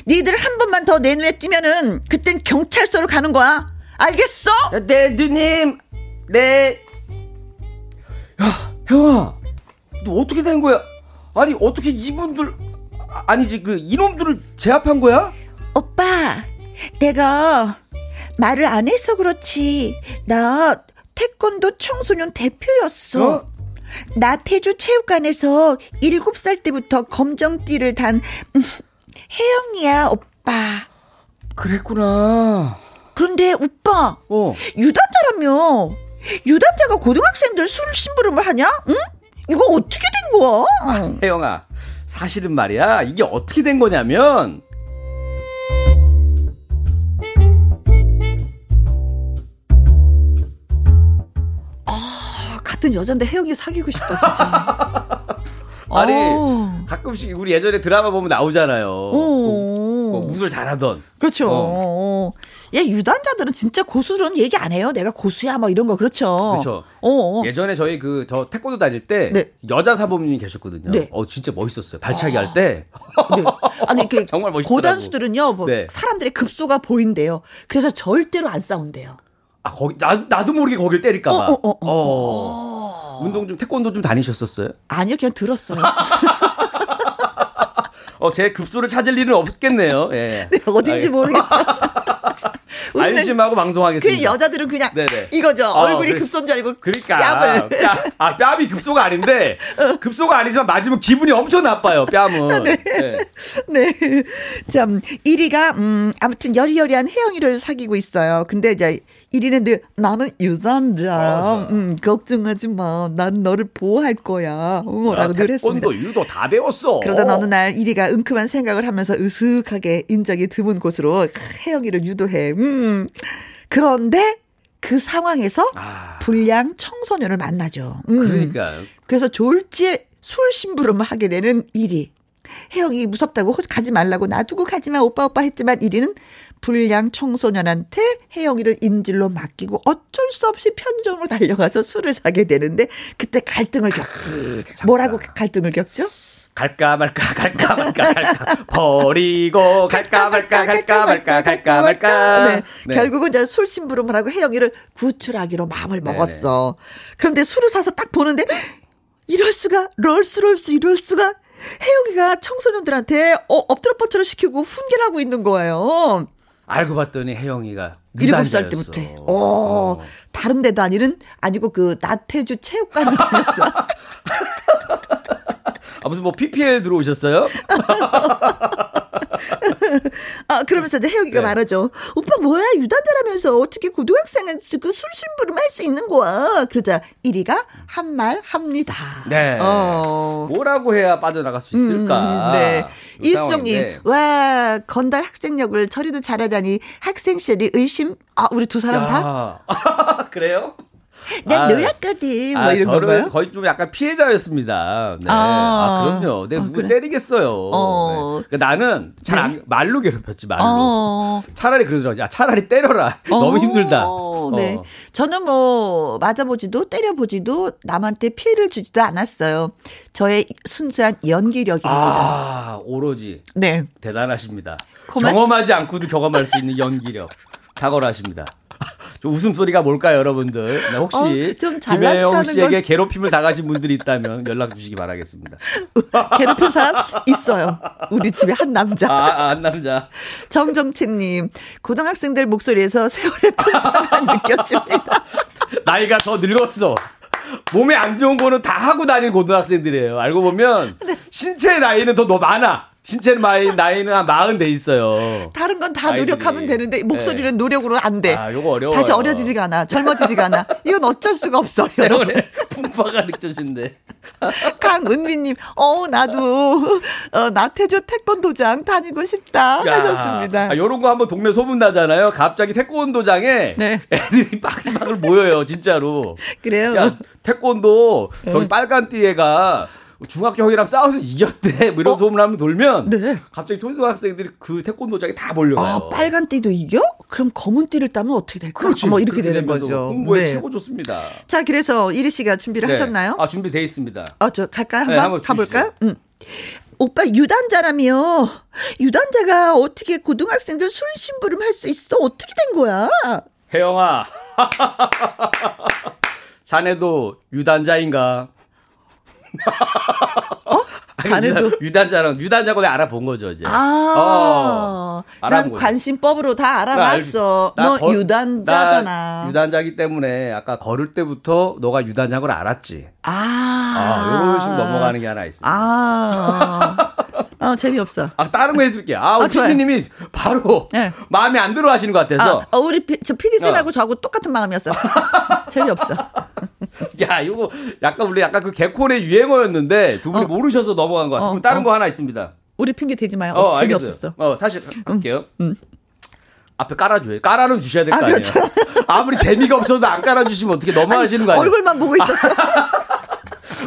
니들 한 번만 더 내 눈에 띄면은 그땐 경찰서로 가는 거야. 알겠어? 네, 누님. 네. 야, 혜영아. 너 어떻게 된 거야? 아니, 어떻게 이분들, 아, 아니지, 그, 이놈들을 제압한 거야? 오빠, 내가 말을 안 해서 그렇지. 나 태권도 청소년 대표였어. 어? 나태주 체육관에서 7살 때부터 검정띠를 단 음, 혜영이야, 오빠. 그랬구나. 그런데 오빠, 어. 유단자라며. 유단자가 고등학생들 술 심부름을 하냐? 응? 이거 어떻게 된 거야? 혜영아, 사실은 말이야, 이게 어떻게 된 거냐면, 같은 여잔데 혜영이 사귀고 싶다, 진짜. 아니, 어. 가끔씩 우리 예전에 드라마 보면 나오잖아요. 어. 뭐 무술 잘하던. 그렇죠. 어. 어. 예, 유단자들은 진짜 고수는 얘기 안 해요. 내가 고수야, 뭐 이런 거 그렇죠. 그렇죠. 어, 어. 예전에 저희 그 저 태권도 다닐 때 네. 여자 사범님이 계셨거든요. 네. 어 진짜 멋있었어요. 발차기 할 때. 네. 아니 이렇게 정말 멋있더라고. 고단수들은요, 뭐 네. 사람들의 급소가 보인대요. 그래서 절대로 안 싸운대요. 아 거기 나 나도 모르게 거길 때릴까봐. 어, 어, 어, 어. 운동 좀 태권도 좀 다니셨었어요? 아니요, 그냥 들었어요. 어 제 급소를 찾을 일은 없겠네요. 예. 네, 어딘지 모르겠어요. 우리는 안심하고 방송하겠습니다. 그 여자들은 그냥 네네. 이거죠. 어, 얼굴이 그래. 급소인 줄 알고 그러니까 뺨을. 뺨, 아 뺨이 급소가 아닌데 급소가 아니지만 맞으면 기분이 엄청 나빠요. 뺨은. 네. 네. 참, 1위가, 음, 아무튼 여리여리한 혜영이를 사귀고 있어요. 근데 이제 1위는 늘 나는. 맞아. 음, 걱정하지 마. 난 너를 보호할 거야. 어, 라고 늘 했습니다. 태권도 유도 다 배웠어. 그러다 어느 날 1위가 은큼한 생각을 하면서 으슥하게 인적이 드문 곳으로 혜영이를 유도해. 음. 그런데 그 상황에서 아. 불량 청소년을 만나죠. 음. 그러니까요. 그래서 졸지에 술 심부름을 하게 되는 1위. 혜영이 무섭다고 호- 가지 말라고 놔두고 가지마 오빠 오빠 했지만 1위는 불량 청소년한테 혜영이를 인질로 맡기고 어쩔 수 없이 편정으로 달려가서 술을 사게 되는데 그때 갈등을 겪지. 뭐라고 갈등을 겪죠? 갈까 말까 갈까 말까 갈까 버리고 갈까 말까 갈까 말까 갈까 말까. 네. 결국은 이제 술 심부름을 하고 혜영이를 구출하기로 마음을 네네. 먹었어. 그런데 술을 사서 딱 보는데 이럴 수가 럴스럴스 이럴 수가 혜영이가 청소년들한테 어, 엎드려 뻗쳐를 시키고 훈계를 하고 있는 거예요. 알고 봤더니 혜영이가 일곱 살. 때부터. 어, 다른 데도 아니는 아니고 그 나태주 체육관을 다녔어. 아 무슨 뭐 PPL 들어오셨어요? 아, 그러면서 이제 혜영이가 네. 말하죠. 오빠 뭐야, 유단자라면서 어떻게 고등학생은 그 술심부름 할 수 있는 거야. 그러자 1위가 한 말 합니다. 네. 어. 뭐라고 해야 빠져나갈 수 있을까? 음, 네. 이 이수정님. 와, 건달 학생역을 저리도 잘하다니 학생 시절이 의심? 아, 우리 두 사람 다? 야. 그래요? 난 아. 놀았거든. 뭐 아, 이런 저는 건가요? 거의 좀 약간 피해자였습니다. 네. 아. 아, 그럼요. 내가 아, 누구 그래? 때리겠어요. 어. 네. 그러니까 나는 잘 안, 말로 괴롭혔지, 말로. 어. 차라리 그러더라고. 야, 차라리 때려라. 너무 어, 힘들다. 네. 어. 저는 뭐, 맞아보지도, 때려보지도, 남한테 피해를 주지도 않았어요. 저의 순수한 연기력입니다. 아, 오로지 네. 대단하십니다. 고맙습니다. 경험하지 않고도 경험할 수 있는 연기력. 탁월하십니다. 저 웃음소리가 뭘까요, 여러분들? 네, 혹시 어, 김혜영 씨에게 건- 괴롭힘을 당하신 분들이 있다면 연락 주시기 바라겠습니다. 괴롭힌 사람 있어요. 우리 집에 한 남자. 아, 아, 한 남자. 정정채님, 고등학생들 목소리에서 세월의 풍파가 느껴집니다. 나이가 더 늙었어. 몸에 안 좋은 거는 다 하고 다니는 고등학생들이에요. 알고 보면 네. 신체 나이는 더, 더 많아. 신체 나이, 나이는 한 마흔 돼 있어요. 다른 건 다. 노력하면 되는데 목소리는 노력으로 안 돼. 아, 요거 어려워요. 다시 어려지지가 않아. 젊어지지가 않아. 이건 어쩔 수가 없어요. 세월의 풍파가 느껴진대. 강은미님, 어 나도 어, 나태주 태권도장 다니고 싶다 하셨습니다. 아, 요런 거 한번 동네 소문 나잖아요. 갑자기 태권도장에 네. 애들이 빠글빠글 모여요, 진짜로. 그래요. 야, 태권도 네. 저기 빨간 띠애가 중학교 형이랑 싸워서 이겼대. 뭐 이런 소문 한번 돌면 네. 갑자기 초등학생들이 그 태권도장에 다 몰려가요. 아 빨간 띠도 이겨? 그럼 검은 띠를 따면 어떻게 될까? 그렇지. 뭐 이렇게 되는 거죠. 홍보에 네. 최고 좋습니다. 자 그래서 이리 씨가 준비를 네. 하셨나요? 아, 준비돼 있습니다. 어, 저 갈까요? 네, 한번, 한번 가볼까요? 음. 오빠 유단자라며 유단자가 어떻게 고등학생들 술 심부름 할 수 있어? 어떻게 된 거야? 혜영아. 자네도 유단자인가? 아니, 자네도? 유단, 유단자랑 유단자고 내가 알아본 거죠 이제. 아, 어, 난. 관심법으로 다 알아봤어. 나너 거- 유단자잖아. 나 유단자기 때문에 아까 걸을 때부터 너가 유단자인 걸 알았지. 아, 아, 요런 식으로 넘어가는 게 하나 있습니다. 아, 아 재미없어. 아, 다른 거 해드릴게요. 아, 우리 아. PD님이 바로 네. 마음에 안 들어 하시는 것 같아서. 아, 어, 우리 피, 저 PD 쌤하고 어. 저하고 똑같은 마음이었어. 재미없어. 야, 이거 약간 원래 약간 그 개콘의 유행어였는데 두 분이 어. 모르셔서 넘어간 것 같아요. 어, 다른 어. 거 하나 있습니다. 우리 핑계 대지 마요. 어, 어, 재미없었어. 어, 사실 할게요. 앞에 깔아줘요. 깔아는 주셔야 될거 아, 아니에요. 그렇죠. 아무리 재미가 없어도 안 깔아주시면 어떻게 넘어가시는 거 아니에요? 얼굴만 보고 있었어.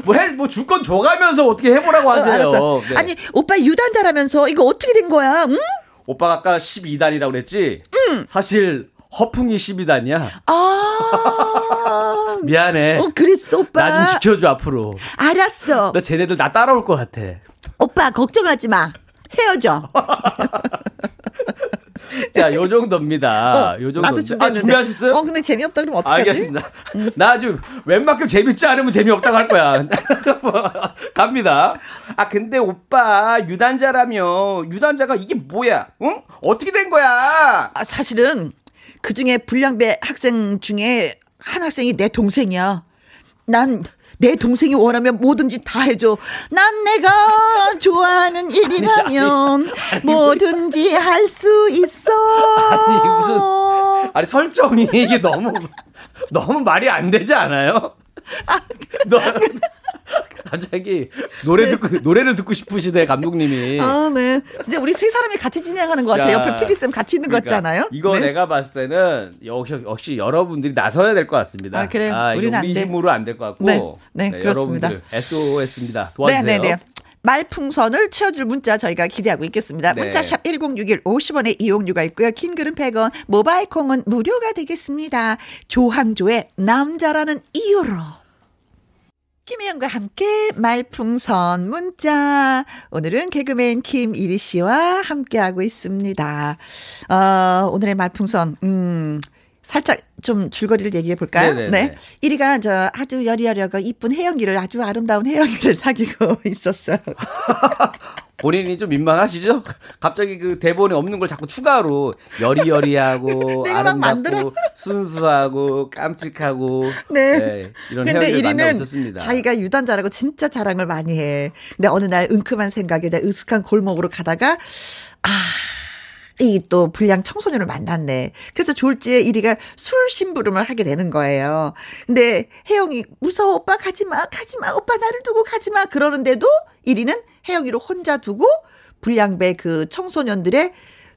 뭐 해, 뭐줄 건 줘가면서 어떻게 해보라고 하세요. 알았어. 네. 아니, 오빠 유단자라면서 이거 어떻게 된 거야? 응? 오빠가 아까 12단이라고 그랬지? 사실 허풍이 10이다냐? 아. 미안해. 어, 그랬어, 오빠. 나 좀 지켜줘 앞으로. 알았어. 나 쟤네들 나 따라올 것 같아. 오빠, 걱정하지 마. 헤어져. 자, 요 정도입니다. 어, 요 정도. 나도 아, 준비했는데. 준비하셨어요? 어, 근데 재미없다 그러면 어떡하지? 알겠습니다. 나 아주 웬만큼 재밌지 않으면 재미없다고 할 거야. 갑니다. 아, 근데 오빠, 유단자라며. 유단자가 이게 뭐야? 응? 어떻게 된 거야? 아, 사실은 그 중에 불량배 학생 중에 한 학생이 내 동생이야. 난 내 동생이 원하면 뭐든지 다 해줘. 난 내가 좋아하는 일이라면 뭐든지 할 수 있어. 아니, 무슨- 아니, 설정이 이게 너무, 너무 말이 안 되지 않아요? 너, 갑자기 노래 듣고, 노래를 듣고 싶으시대, 감독님이. 아, 네. 진짜 우리 세 사람이 같이 진행하는 것 같아요. 야. 옆에 피디쌤 같이 있는 것 그러니까 않아요? 이거 네. 내가 봤을 때는 역시, 역시 여러분들이 나서야 될 것 같습니다. 아, 그래요? 이거 우리는 안 우리 돼. 힘으로 안 될 것 같고. 네. 네, 그렇습니다. 여러분들 SOS입니다. 도와주세요. 네 네 네. 말풍선을 채워줄 문자 저희가 기대하고 있겠습니다. 네. 문자샵 1061 50원의 이용료가 있고요. 킹글은 100원, 모바일 콩은 무료가 되겠습니다. 조항조의 남자라는 이유로. 김혜영과 함께 말풍선 문자. 오늘은 개그맨 김이리 씨와 함께하고 있습니다. 어, 오늘의 말풍선, 음, 살짝 좀 줄거리를 얘기해 볼까요? 네네네. 네. 1위가 저 아주 여리여리하고 이쁜 혜영이를 아주 아름다운 혜영이를 사귀고 있었어요. 본인이 좀 민망하시죠? 갑자기 그 대본에 없는 걸 자꾸 추가로 여리여리하고. 아름답고 순수하고 깜찍하고 네. 이런 근데 1위는 있었습니다. 자기가 유단자라고 진짜 자랑을 많이 해. 근데 어느 날 은큼한 생각에 으슥한 골목으로 가다가 아, 이 또 불량 청소년을 만났네. 그래서 졸지에 1위가 술 심부름을 하게 되는 거예요. 근데 혜영이 무서워 오빠 가지 마. 가지 마. 오빠 나를 두고 가지 마. 그러는데도 1위는 혜영이를 혼자 두고 불량배 그 청소년들의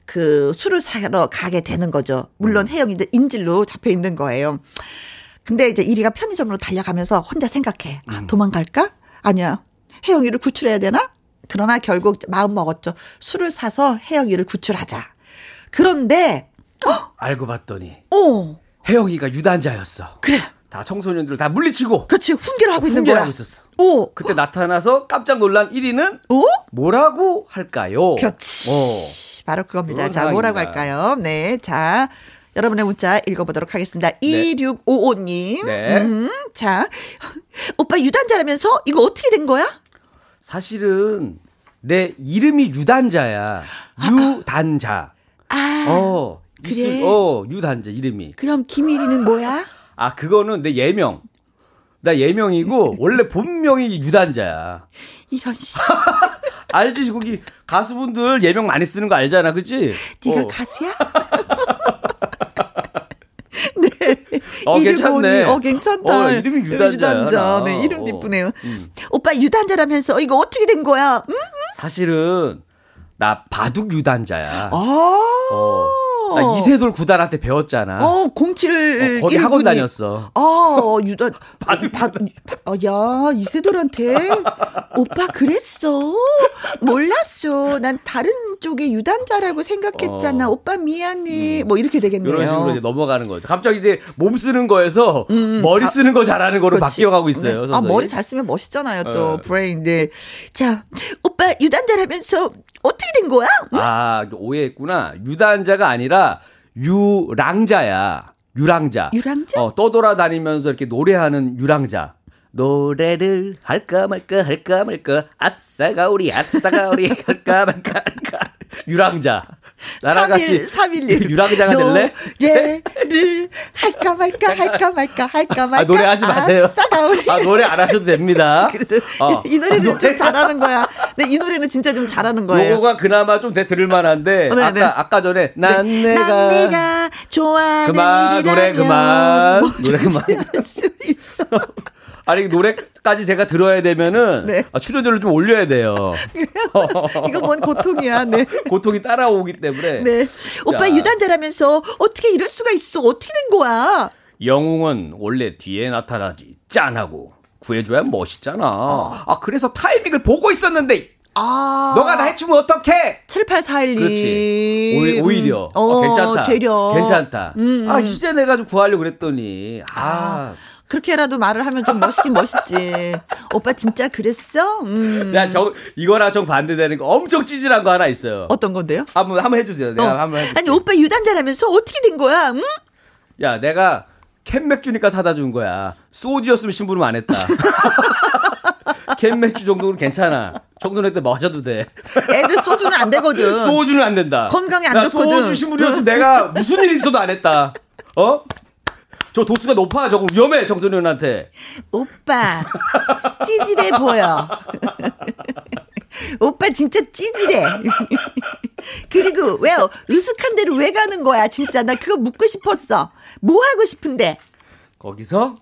그 술을 사러 가게 되는 거죠. 물론 혜영이 이제 인질로 잡혀 있는 거예요. 근데 이제 이리가 편의점으로 달려가면서 혼자 생각해. 아, 도망갈까? 아니야. 혜영이를 구출해야 되나? 그러나 결국 마음 먹었죠. 술을 사서 혜영이를 구출하자. 그런데, 알고 봤더니 어, 혜영이가 유단자였어. 그래. 다 청소년들 다 물리치고 그렇지. 훈계를 하고 있는 거야. 훈계하고 있었어. 오, 그때 나타나서 깜짝 놀란 1위는 오? 뭐라고 할까요? 그렇지. 어. 바로 그겁니다. 자, 뭐라고 상황입니다. 할까요? 네. 자, 여러분의 문자 읽어보도록 하겠습니다. 2655님. 네. 음, 자, 오빠 유단자라면서 이거 어떻게 된 거야? 사실은 내 이름이 유단자야. 유단자. 아, 어. 그래? 있을- 어, 유단자 이름이. 그럼 김일이는 뭐야? 아, 그거는 내 예명. 나 예명이고 원래 본명이 유단자야. 이런 씨. 알지? 거기 가수분들 예명 많이 쓰는 거 알잖아. 그치 네가 어. 가수야? 어, 이름 괜찮네. 보니, 어, 괜찮다. 어, 이름이 유단자야, 나. 네, 이름도 어. 이쁘네요. 음. 오빠 유단자라면서 이거 어떻게 된 거야? 응? 사실은 나 바둑 유단자야. 아. 어. 나 이세돌 구단한테 배웠잖아. 어, 07. 어, 거기 학원 다녔어. 아, 유단. 바둑, 바둑. 어, 야, 이세돌한테. 오빠, 그랬어. 몰랐어. 난 다른 쪽의 유단자라고 생각했잖아. 어. 오빠, 미안해. 뭐, 이렇게 되겠네요. 이런 식으로 이제 넘어가는 거죠. 갑자기 이제 몸 쓰는 거에서 머리 쓰는 거 잘하는 거로 음, 그치. 바뀌어 가고 있어요. 네. 아. 머리 잘 쓰면 멋있잖아요, 또, 어. 브레인. 네. 자, 오빠, 유단자라면서 어떻게 된 거야? 아, 오해했구나. 유단자가 아니라 유랑자야. 유랑자. 유랑자? 어, 떠돌아다니면서 이렇게 노래하는 유랑자. 노래를 할까 말까 할까 말까 아싸가 우리 아싸가 우리 할까 말까 할까 유랑자 나랑 같이 311. 유랑자가 될래? 노래를 할까 말까 할까 말까 할까 말까. 아, 노래하지 마세요. 아, 노래 안 하셔도 됩니다. 그래도 어. 이 노래는 아, 좀 노래- 잘하는 거야. 네, 이 노래는 진짜 좀 잘하는 거예요. 요거가 그나마 좀 대- 들을 만한데 어, 네, 아까 네. 아까 전에 난 네. 내가 난 내가 좋아하는 그만, 일이라면 노래 그만, 노래 그만. 할수 있어. 아니 노래까지 제가 들어야 되면은 네. 아, 출연료를 좀 올려야 돼요. 이거 뭔 고통이야. 네. 고통이 따라오기 때문에 네. 오빠 유단자라면서 어떻게 이럴 수가 있어? 어떻게 된 거야? 영웅은 원래 뒤에 나타나지 짠하고 구해줘야 멋있잖아. 어. 아 그래서 타이밍을 보고 있었는데 아. 너가 나 해치면 어떡해? 7841님. 그렇지. 오히- 오히려. 어, 어, 괜찮다. 되려. 괜찮다. 음, 아, 음. 이제 내가 좀 구하려고 그랬더니. 아. 그렇게라도 말을 하면 좀 멋있긴 멋있지. 오빠 진짜 그랬어? 음. 야, 저, 이거랑 정 반대되는 거 엄청 찌질한 거 하나 있어요. 어떤 건데요? 한번, 한번 해주세요. 내가 어. 한번 해줄게. 아니 오빠 유단자라면서 어떻게 된 거야? 응? 야, 내가 캔 맥주니까 사다 준 거야. 소주였으면 심부름 안 했다. 캔 맥주 정도는 괜찮아. 청소년 때 마셔도 돼. 애들 소주는 안 되거든. 소주는 안 된다. 건강에 안 야, 좋거든. 소주 심부름이었으면 내가 무슨 일 있어도 안 했다. 어? 저 도수가 높아. 저거 위험해, 청소년한테. 오빠 찌질해 보여. 오빠 진짜 찌질해. 그리고 왜 으슥한 데로 왜 가는 거야? 진짜 나 그거 묻고 싶었어. 뭐 하고 싶은데? 거기서?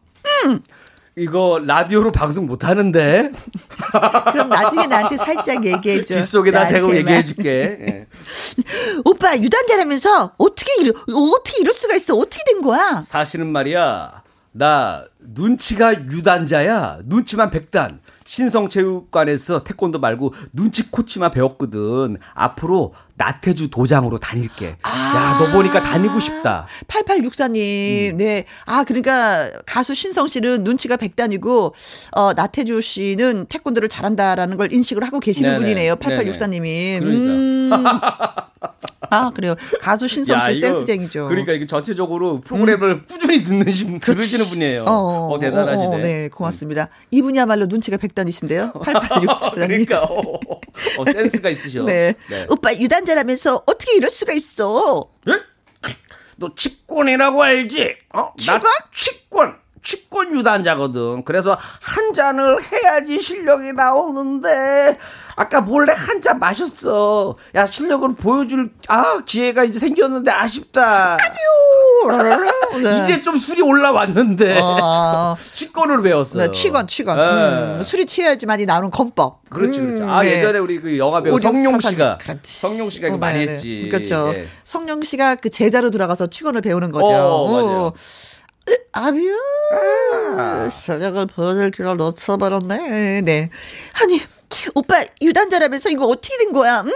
이거 라디오로 방송 못 하는데. 그럼 나중에 나한테 살짝 얘기해 줘. 귓속에다 대고. 얘기해 줄게. 예. 오빠 유단자라면서 어떻게 이러, 어떻게 이럴 수가 있어? 어떻게 된 거야? 사실은 말이야. 나 눈치가 유단자야. 눈치만 백단. 신성체육관에서 태권도 말고 눈치 코치만 배웠거든. 앞으로 나태주 도장으로 다닐게. 야, 너 보니까 다니고 싶다. 8864님, 네. 아, 그러니까 가수 신성 씨는 눈치가 백단이고, 어, 나태주 씨는 태권도를 잘한다라는 걸 인식을 하고 계시는 네네. 분이네요. 8864님이. 그러니까. 음. 아, 그래요. 가수 신성 씨 센스쟁이죠. 음. 그러니까 이거 전체적으로 프로그램을 꾸준히 듣는 신 들으시는 분이에요. 어, 대단하시네. 어, 어, 네, 고맙습니다. 이분이야말로 눈치가 백단이신데요. 8864님. 그러니까 어, 어, 센스가 있으셔. 네. 오빠 유단자라면서 어떻게 이럴 수가 있어? 예? 너 치권이라고 알지? 어? 치권? 나 치권. 치권 유단자거든. 그래서 한 잔을 해야지 실력이 나오는데 아까 몰래 한 잔 마셨어. 야 실력을 보여줄 아 기회가 이제 생겼는데 아쉽다. 네. 이제 좀 술이 올라왔는데 어. 치권으로 배웠어요. 네, 취건, 취건. 예. 음, 술이 취해야지만이 나오는 권법. 그렇지, 음, 그렇지. 아, 네. 예전에 우리 그 영화 배우 5644 성룡 님. 씨가. 그렇지. 성룡 씨가 어, 많이 네, 네. 했지. 그렇죠. 예. 성룡 씨가 그 제자로 들어가서 취건을 배우는 거죠. 어, 맞아요. 아뮤 실력을 보여줄 기회를 놓쳐버렸네. 네. 아니 오빠 유단자라면서 이거 어떻게 된 거야? 응?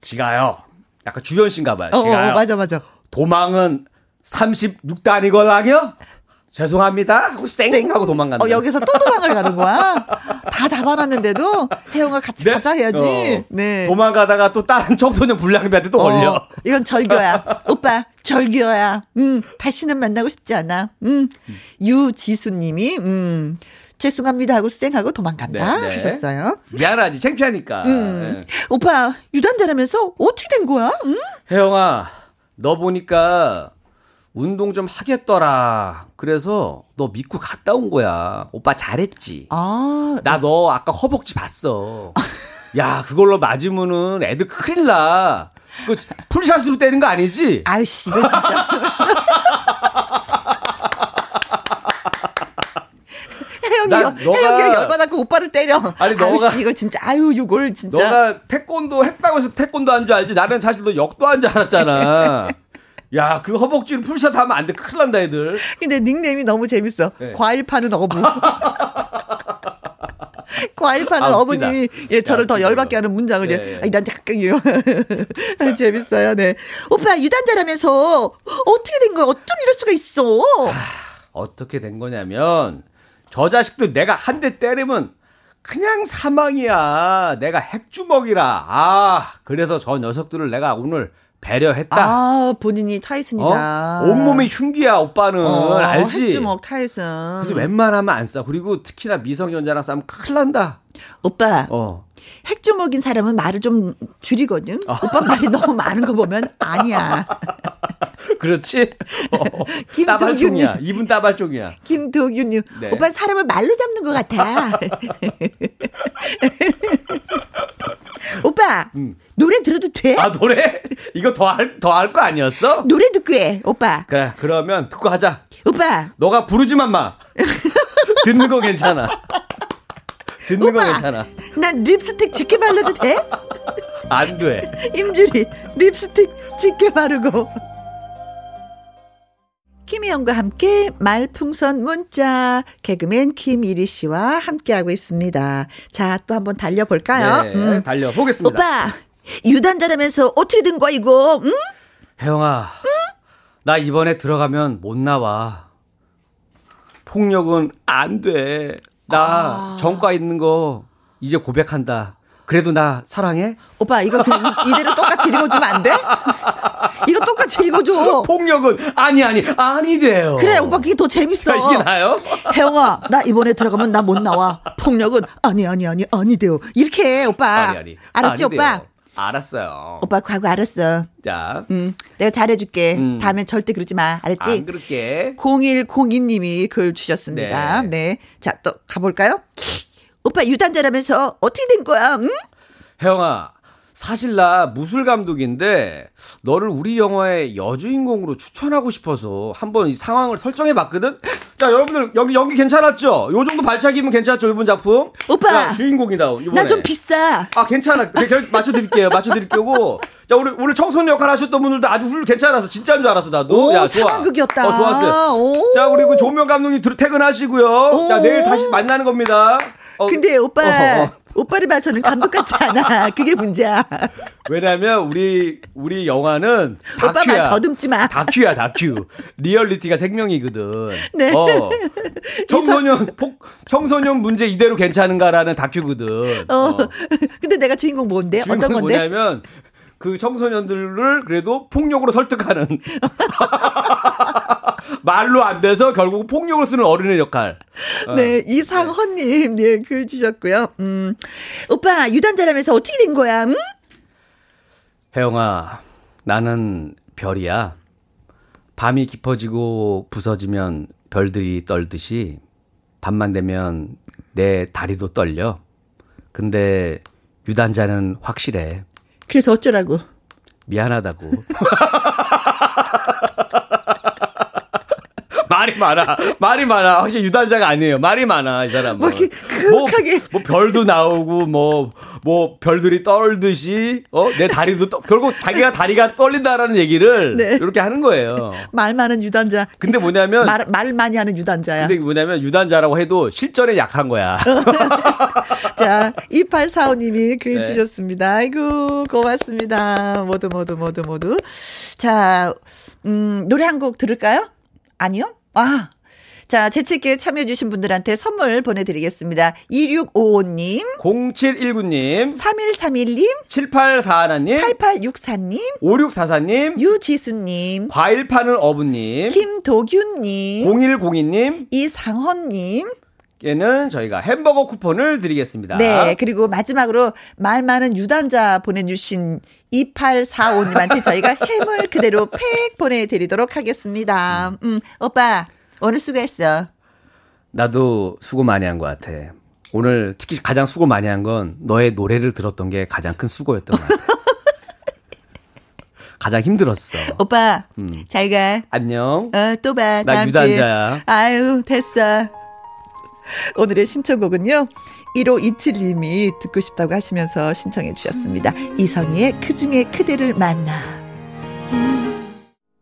지가요. 약간 주현 씨인가 봐요. 어, 지가요. 어, 맞아 맞아. 도망은 36단이걸랑요? 죄송합니다. 하고 쌩 하고 도망간다. 어, 여기서 또 도망을 가는 거야? 다 잡아놨는데도 혜영아 같이 네? 가자 해야지. 어. 네. 도망가다가 또 다른 청소년 불량배한테 또 걸려. 어, 이건 절교야. 오빠, 절교야. 음, 다시는 만나고 싶지 않아. 음, 유지수님이, 음, 죄송합니다 하고 쌩 하고 도망간다 네, 네. 하셨어요. 미안하지. 창피하니까. 음, 예. 오빠, 유단자라면서 어떻게 된 거야? 음? 혜영아, 너 보니까 운동 좀 하겠더라. 그래서 너 믿고 갔다 온 거야. 오빠 잘했지. 아, 나 너 아까 허벅지 봤어. 야, 그걸로 맞으면은 애들 큰일 나. 그 풀샷으로 때린 거 아니지? 아유씨, 이거 진짜. 혜영이, 혜영이가 열받아서 오빠를 때려. 아니, 너가- 이거 진짜, 아유, 이걸 진짜. 너가 태권도 했다고 해서 태권도 한 줄 알지? 나는 사실 너 역도 한 줄 알았잖아. 야, 그 허벅지를 풀샷 하면 안 돼. 큰일 난다, 애들. 근데 닉네임이 너무 재밌어. 네. 과일 파는 어부. 과일 파는 아. 어부님이 예 저를 야, 더 웃기다, 열받게 하는 문장을 네, 예. 네. 아, 이런 작가요. 재밌어요. 네. 오빠 유단자라면서 어떻게 된 거야? 어쩜 이럴 수가 있어? 어떻게 된 거냐면, 저 자식들 내가 한 대 때리면 그냥 사망이야. 내가 핵주먹이라. 아, 그래서 저 녀석들을 내가 오늘 배려했다. 아 본인이 타이슨이다. 어? 온몸이 흉기야, 오빠는. 어, 알지? 핵주먹 타이슨. 그래서 웬만하면 안 싸. 그리고 특히나 미성년자랑 싸면 큰일 난다. 오빠 어. 핵주먹인 사람은 말을 좀 줄이거든. 오빠 말이 너무 많은 거 보면 아니야. 그렇지? 어. 따발총이야. 입은 따발총이야. 김도균님, 네. 오빠 사람을 말로 잡는 것 같아. 오빠 노래 들어도 돼? 아, 노래? 이거 더 할, 더할 거 아니었어? 노래 듣고 해, 오빠. 그래, 그러면 듣고 하자. 오빠, 너가 부르지만 마. 듣는 거 괜찮아. 듣는 거 오빠. 괜찮아. 난 립스틱 짙게 발라도 돼? 안 돼. 임주리 립스틱 짙게 바르고. 김혜영과 함께 말풍선 문자 개그맨 김일희 씨와 함께하고 있습니다. 자, 또 한번 달려볼까요? 네, 음. 달려보겠습니다. 오빠, 유단자라면서 어떻게 된 거야, 이거? 응? 혜영아, 응? 나 이번에 들어가면 못 나와. 폭력은 안 돼. 나 아. 전과 있는 거 이제 고백한다. 그래도 나 사랑해? 오빠 이거 그냥 이대로 똑같이 읽어주면 안 돼? 이거 똑같이 읽어줘. 폭력은 아니 아니 아니돼요. 그래 오빠 그게 더 재밌어. 이게 나요? 혜영아 나 이번에 들어가면 나 못 나와. 폭력은 아니 아니 아니 아니돼요. 이렇게 해 오빠. 아니, 아니. 알았지 아니돼요. 오빠? 알았어요. 오빠 과거 알았어. 자. 음, 내가 잘해줄게. 음. 다음엔 절대 그러지 마. 알았지? 안 그럴게. 0102님이 글 주셨습니다. 네. 네. 자, 또 가볼까요? 오빠 유단자라면서 어떻게 된 거야? 응? 혜영아, 사실 나 무술 감독인데 너를 우리 영화의 여주인공으로 추천하고 싶어서 한번 이 상황을 설정해 봤거든. 자, 여러분들 여기 연기 괜찮았죠? 요 정도 발차기면 괜찮았죠, 이번 작품? 오빠. 야, 주인공이다. 나 좀 비싸. 아, 괜찮아. 맞춰 드릴게요. 맞춰 드릴 거고. 자, 오늘 오늘 청소년 역할 하셨던 분들도 아주 훌 괜찮아서 진짜인 줄 알았어, 나도. 오, 야, 좋아. 상극이었다. 어, 좋았어요. 오. 자, 우리 그 조명 감독님 퇴근하시고요. 오. 자, 내일 다시 만나는 겁니다. 어, 근데 오빠 어, 어. 오빠를 봐서는 감독 같지 않아. 그게 문제야. 왜냐면 우리 우리 영화는 다큐야. 더듬지 마. 다큐야 다큐. 리얼리티가 생명이거든. 네. 어. 청소년 폭 청소년 문제 이대로 괜찮은가라는 다큐거든. 어. 어. 근데 내가 주인공 뭔데? 주인공 어떤 건데? 뭐냐면 그 청소년들을 그래도 폭력으로 설득하는 말로 안 돼서 결국 폭력을 쓰는 어른의 역할. 네, 어. 이상헌님 네, 글 주셨고요. 음, 오빠 유단자라면서 어떻게 된 거야? 음? 혜영아, 나는 별이야. 밤이 깊어지고 부서지면 별들이 떨듯이 밤만 되면 내 다리도 떨려. 근데 유단자는 확실해. 그래서 어쩌라고? 미안하다고. 말이 많아. 말이 많아. 확실히 유단자가 아니에요. 말이 많아, 이 사람은. 뭐, 뭐, 뭐, 별도 나오고, 뭐, 뭐, 별들이 떨듯이, 어, 내 다리도, 떠, 결국 자기가 다리가 떨린다라는 얘기를 네. 이렇게 하는 거예요. 말 많은 유단자. 근데 뭐냐면. 말, 말 많이 하는 유단자야. 근데 뭐냐면 유단자라고 해도 실전에 약한 거야. 자, 2845님이 글 네. 주셨습니다. 아이고, 고맙습니다. 모두, 모두, 모두, 모두. 자, 음, 노래 한 곡 들을까요? 아니요? 아. 자, 재채기에 참여해주신 분들한테 선물 보내드리겠습니다. 2655님, 0719님, 3131님, 7841님, 8864님, 5644님, 유지수님, 과일 파는 어부님, 김도균님, 0102님, 이상헌님, 에는 저희가 햄버거 쿠폰을 드리겠습니다. 네, 그리고 마지막으로 말 많은 유단자 보내주신 2845님한테 저희가 햄을 그대로 팩 보내드리도록 하겠습니다. 음, 오빠, 오늘 수고했어. 나도 수고 많이 한 것 같아. 오늘 특히 가장 수고 많이 한 건 너의 노래를 들었던 게 가장 큰 수고였던 것 같아. 가장 힘들었어. 오빠, 음. 잘 가. 안녕. 어, 또 봐. 나 유단자야. 아유, 됐어. 오늘의 신청곡은요. 1527님이 듣고 싶다고 하시면서 신청해 주셨습니다. 이성희의 그 중에 그대를 만나.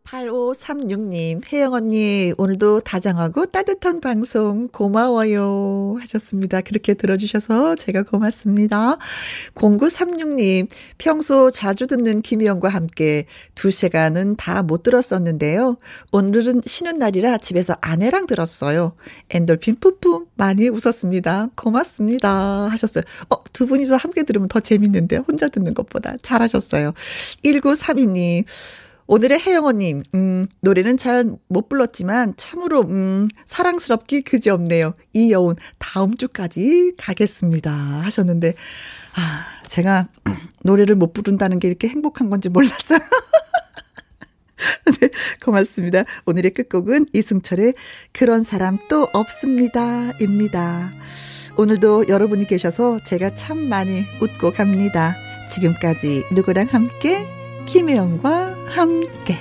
8536님, 혜영 언니, 오늘도 다정하고 따뜻한 방송 고마워요. 하셨습니다. 그렇게 들어주셔서 제가 고맙습니다. 0936님, 평소 자주 듣는 김희영과 함께 두 시간은 다 못 들었었는데요. 오늘은 쉬는 날이라 집에서 아내랑 들었어요. 엔돌핀 뿜뿜 많이 웃었습니다. 고맙습니다. 하셨어요. 어, 두 분이서 함께 들으면 더 재밌는데, 혼자 듣는 것보다. 잘하셨어요. 1932님, 오늘의 혜영언님, 음, 노래는 잘 못 불렀지만 참으로, 음, 사랑스럽기 그지없네요. 이 여운 다음 주까지 가겠습니다. 하셨는데, 아, 제가 노래를 못 부른다는 게 이렇게 행복한 건지 몰랐어요. 네, 고맙습니다. 오늘의 끝곡은 이승철의 그런 사람 또 없습니다. 입니다. 오늘도 여러분이 계셔서 제가 참 많이 웃고 갑니다. 지금까지 누구랑 함께? 김혜영과 함께.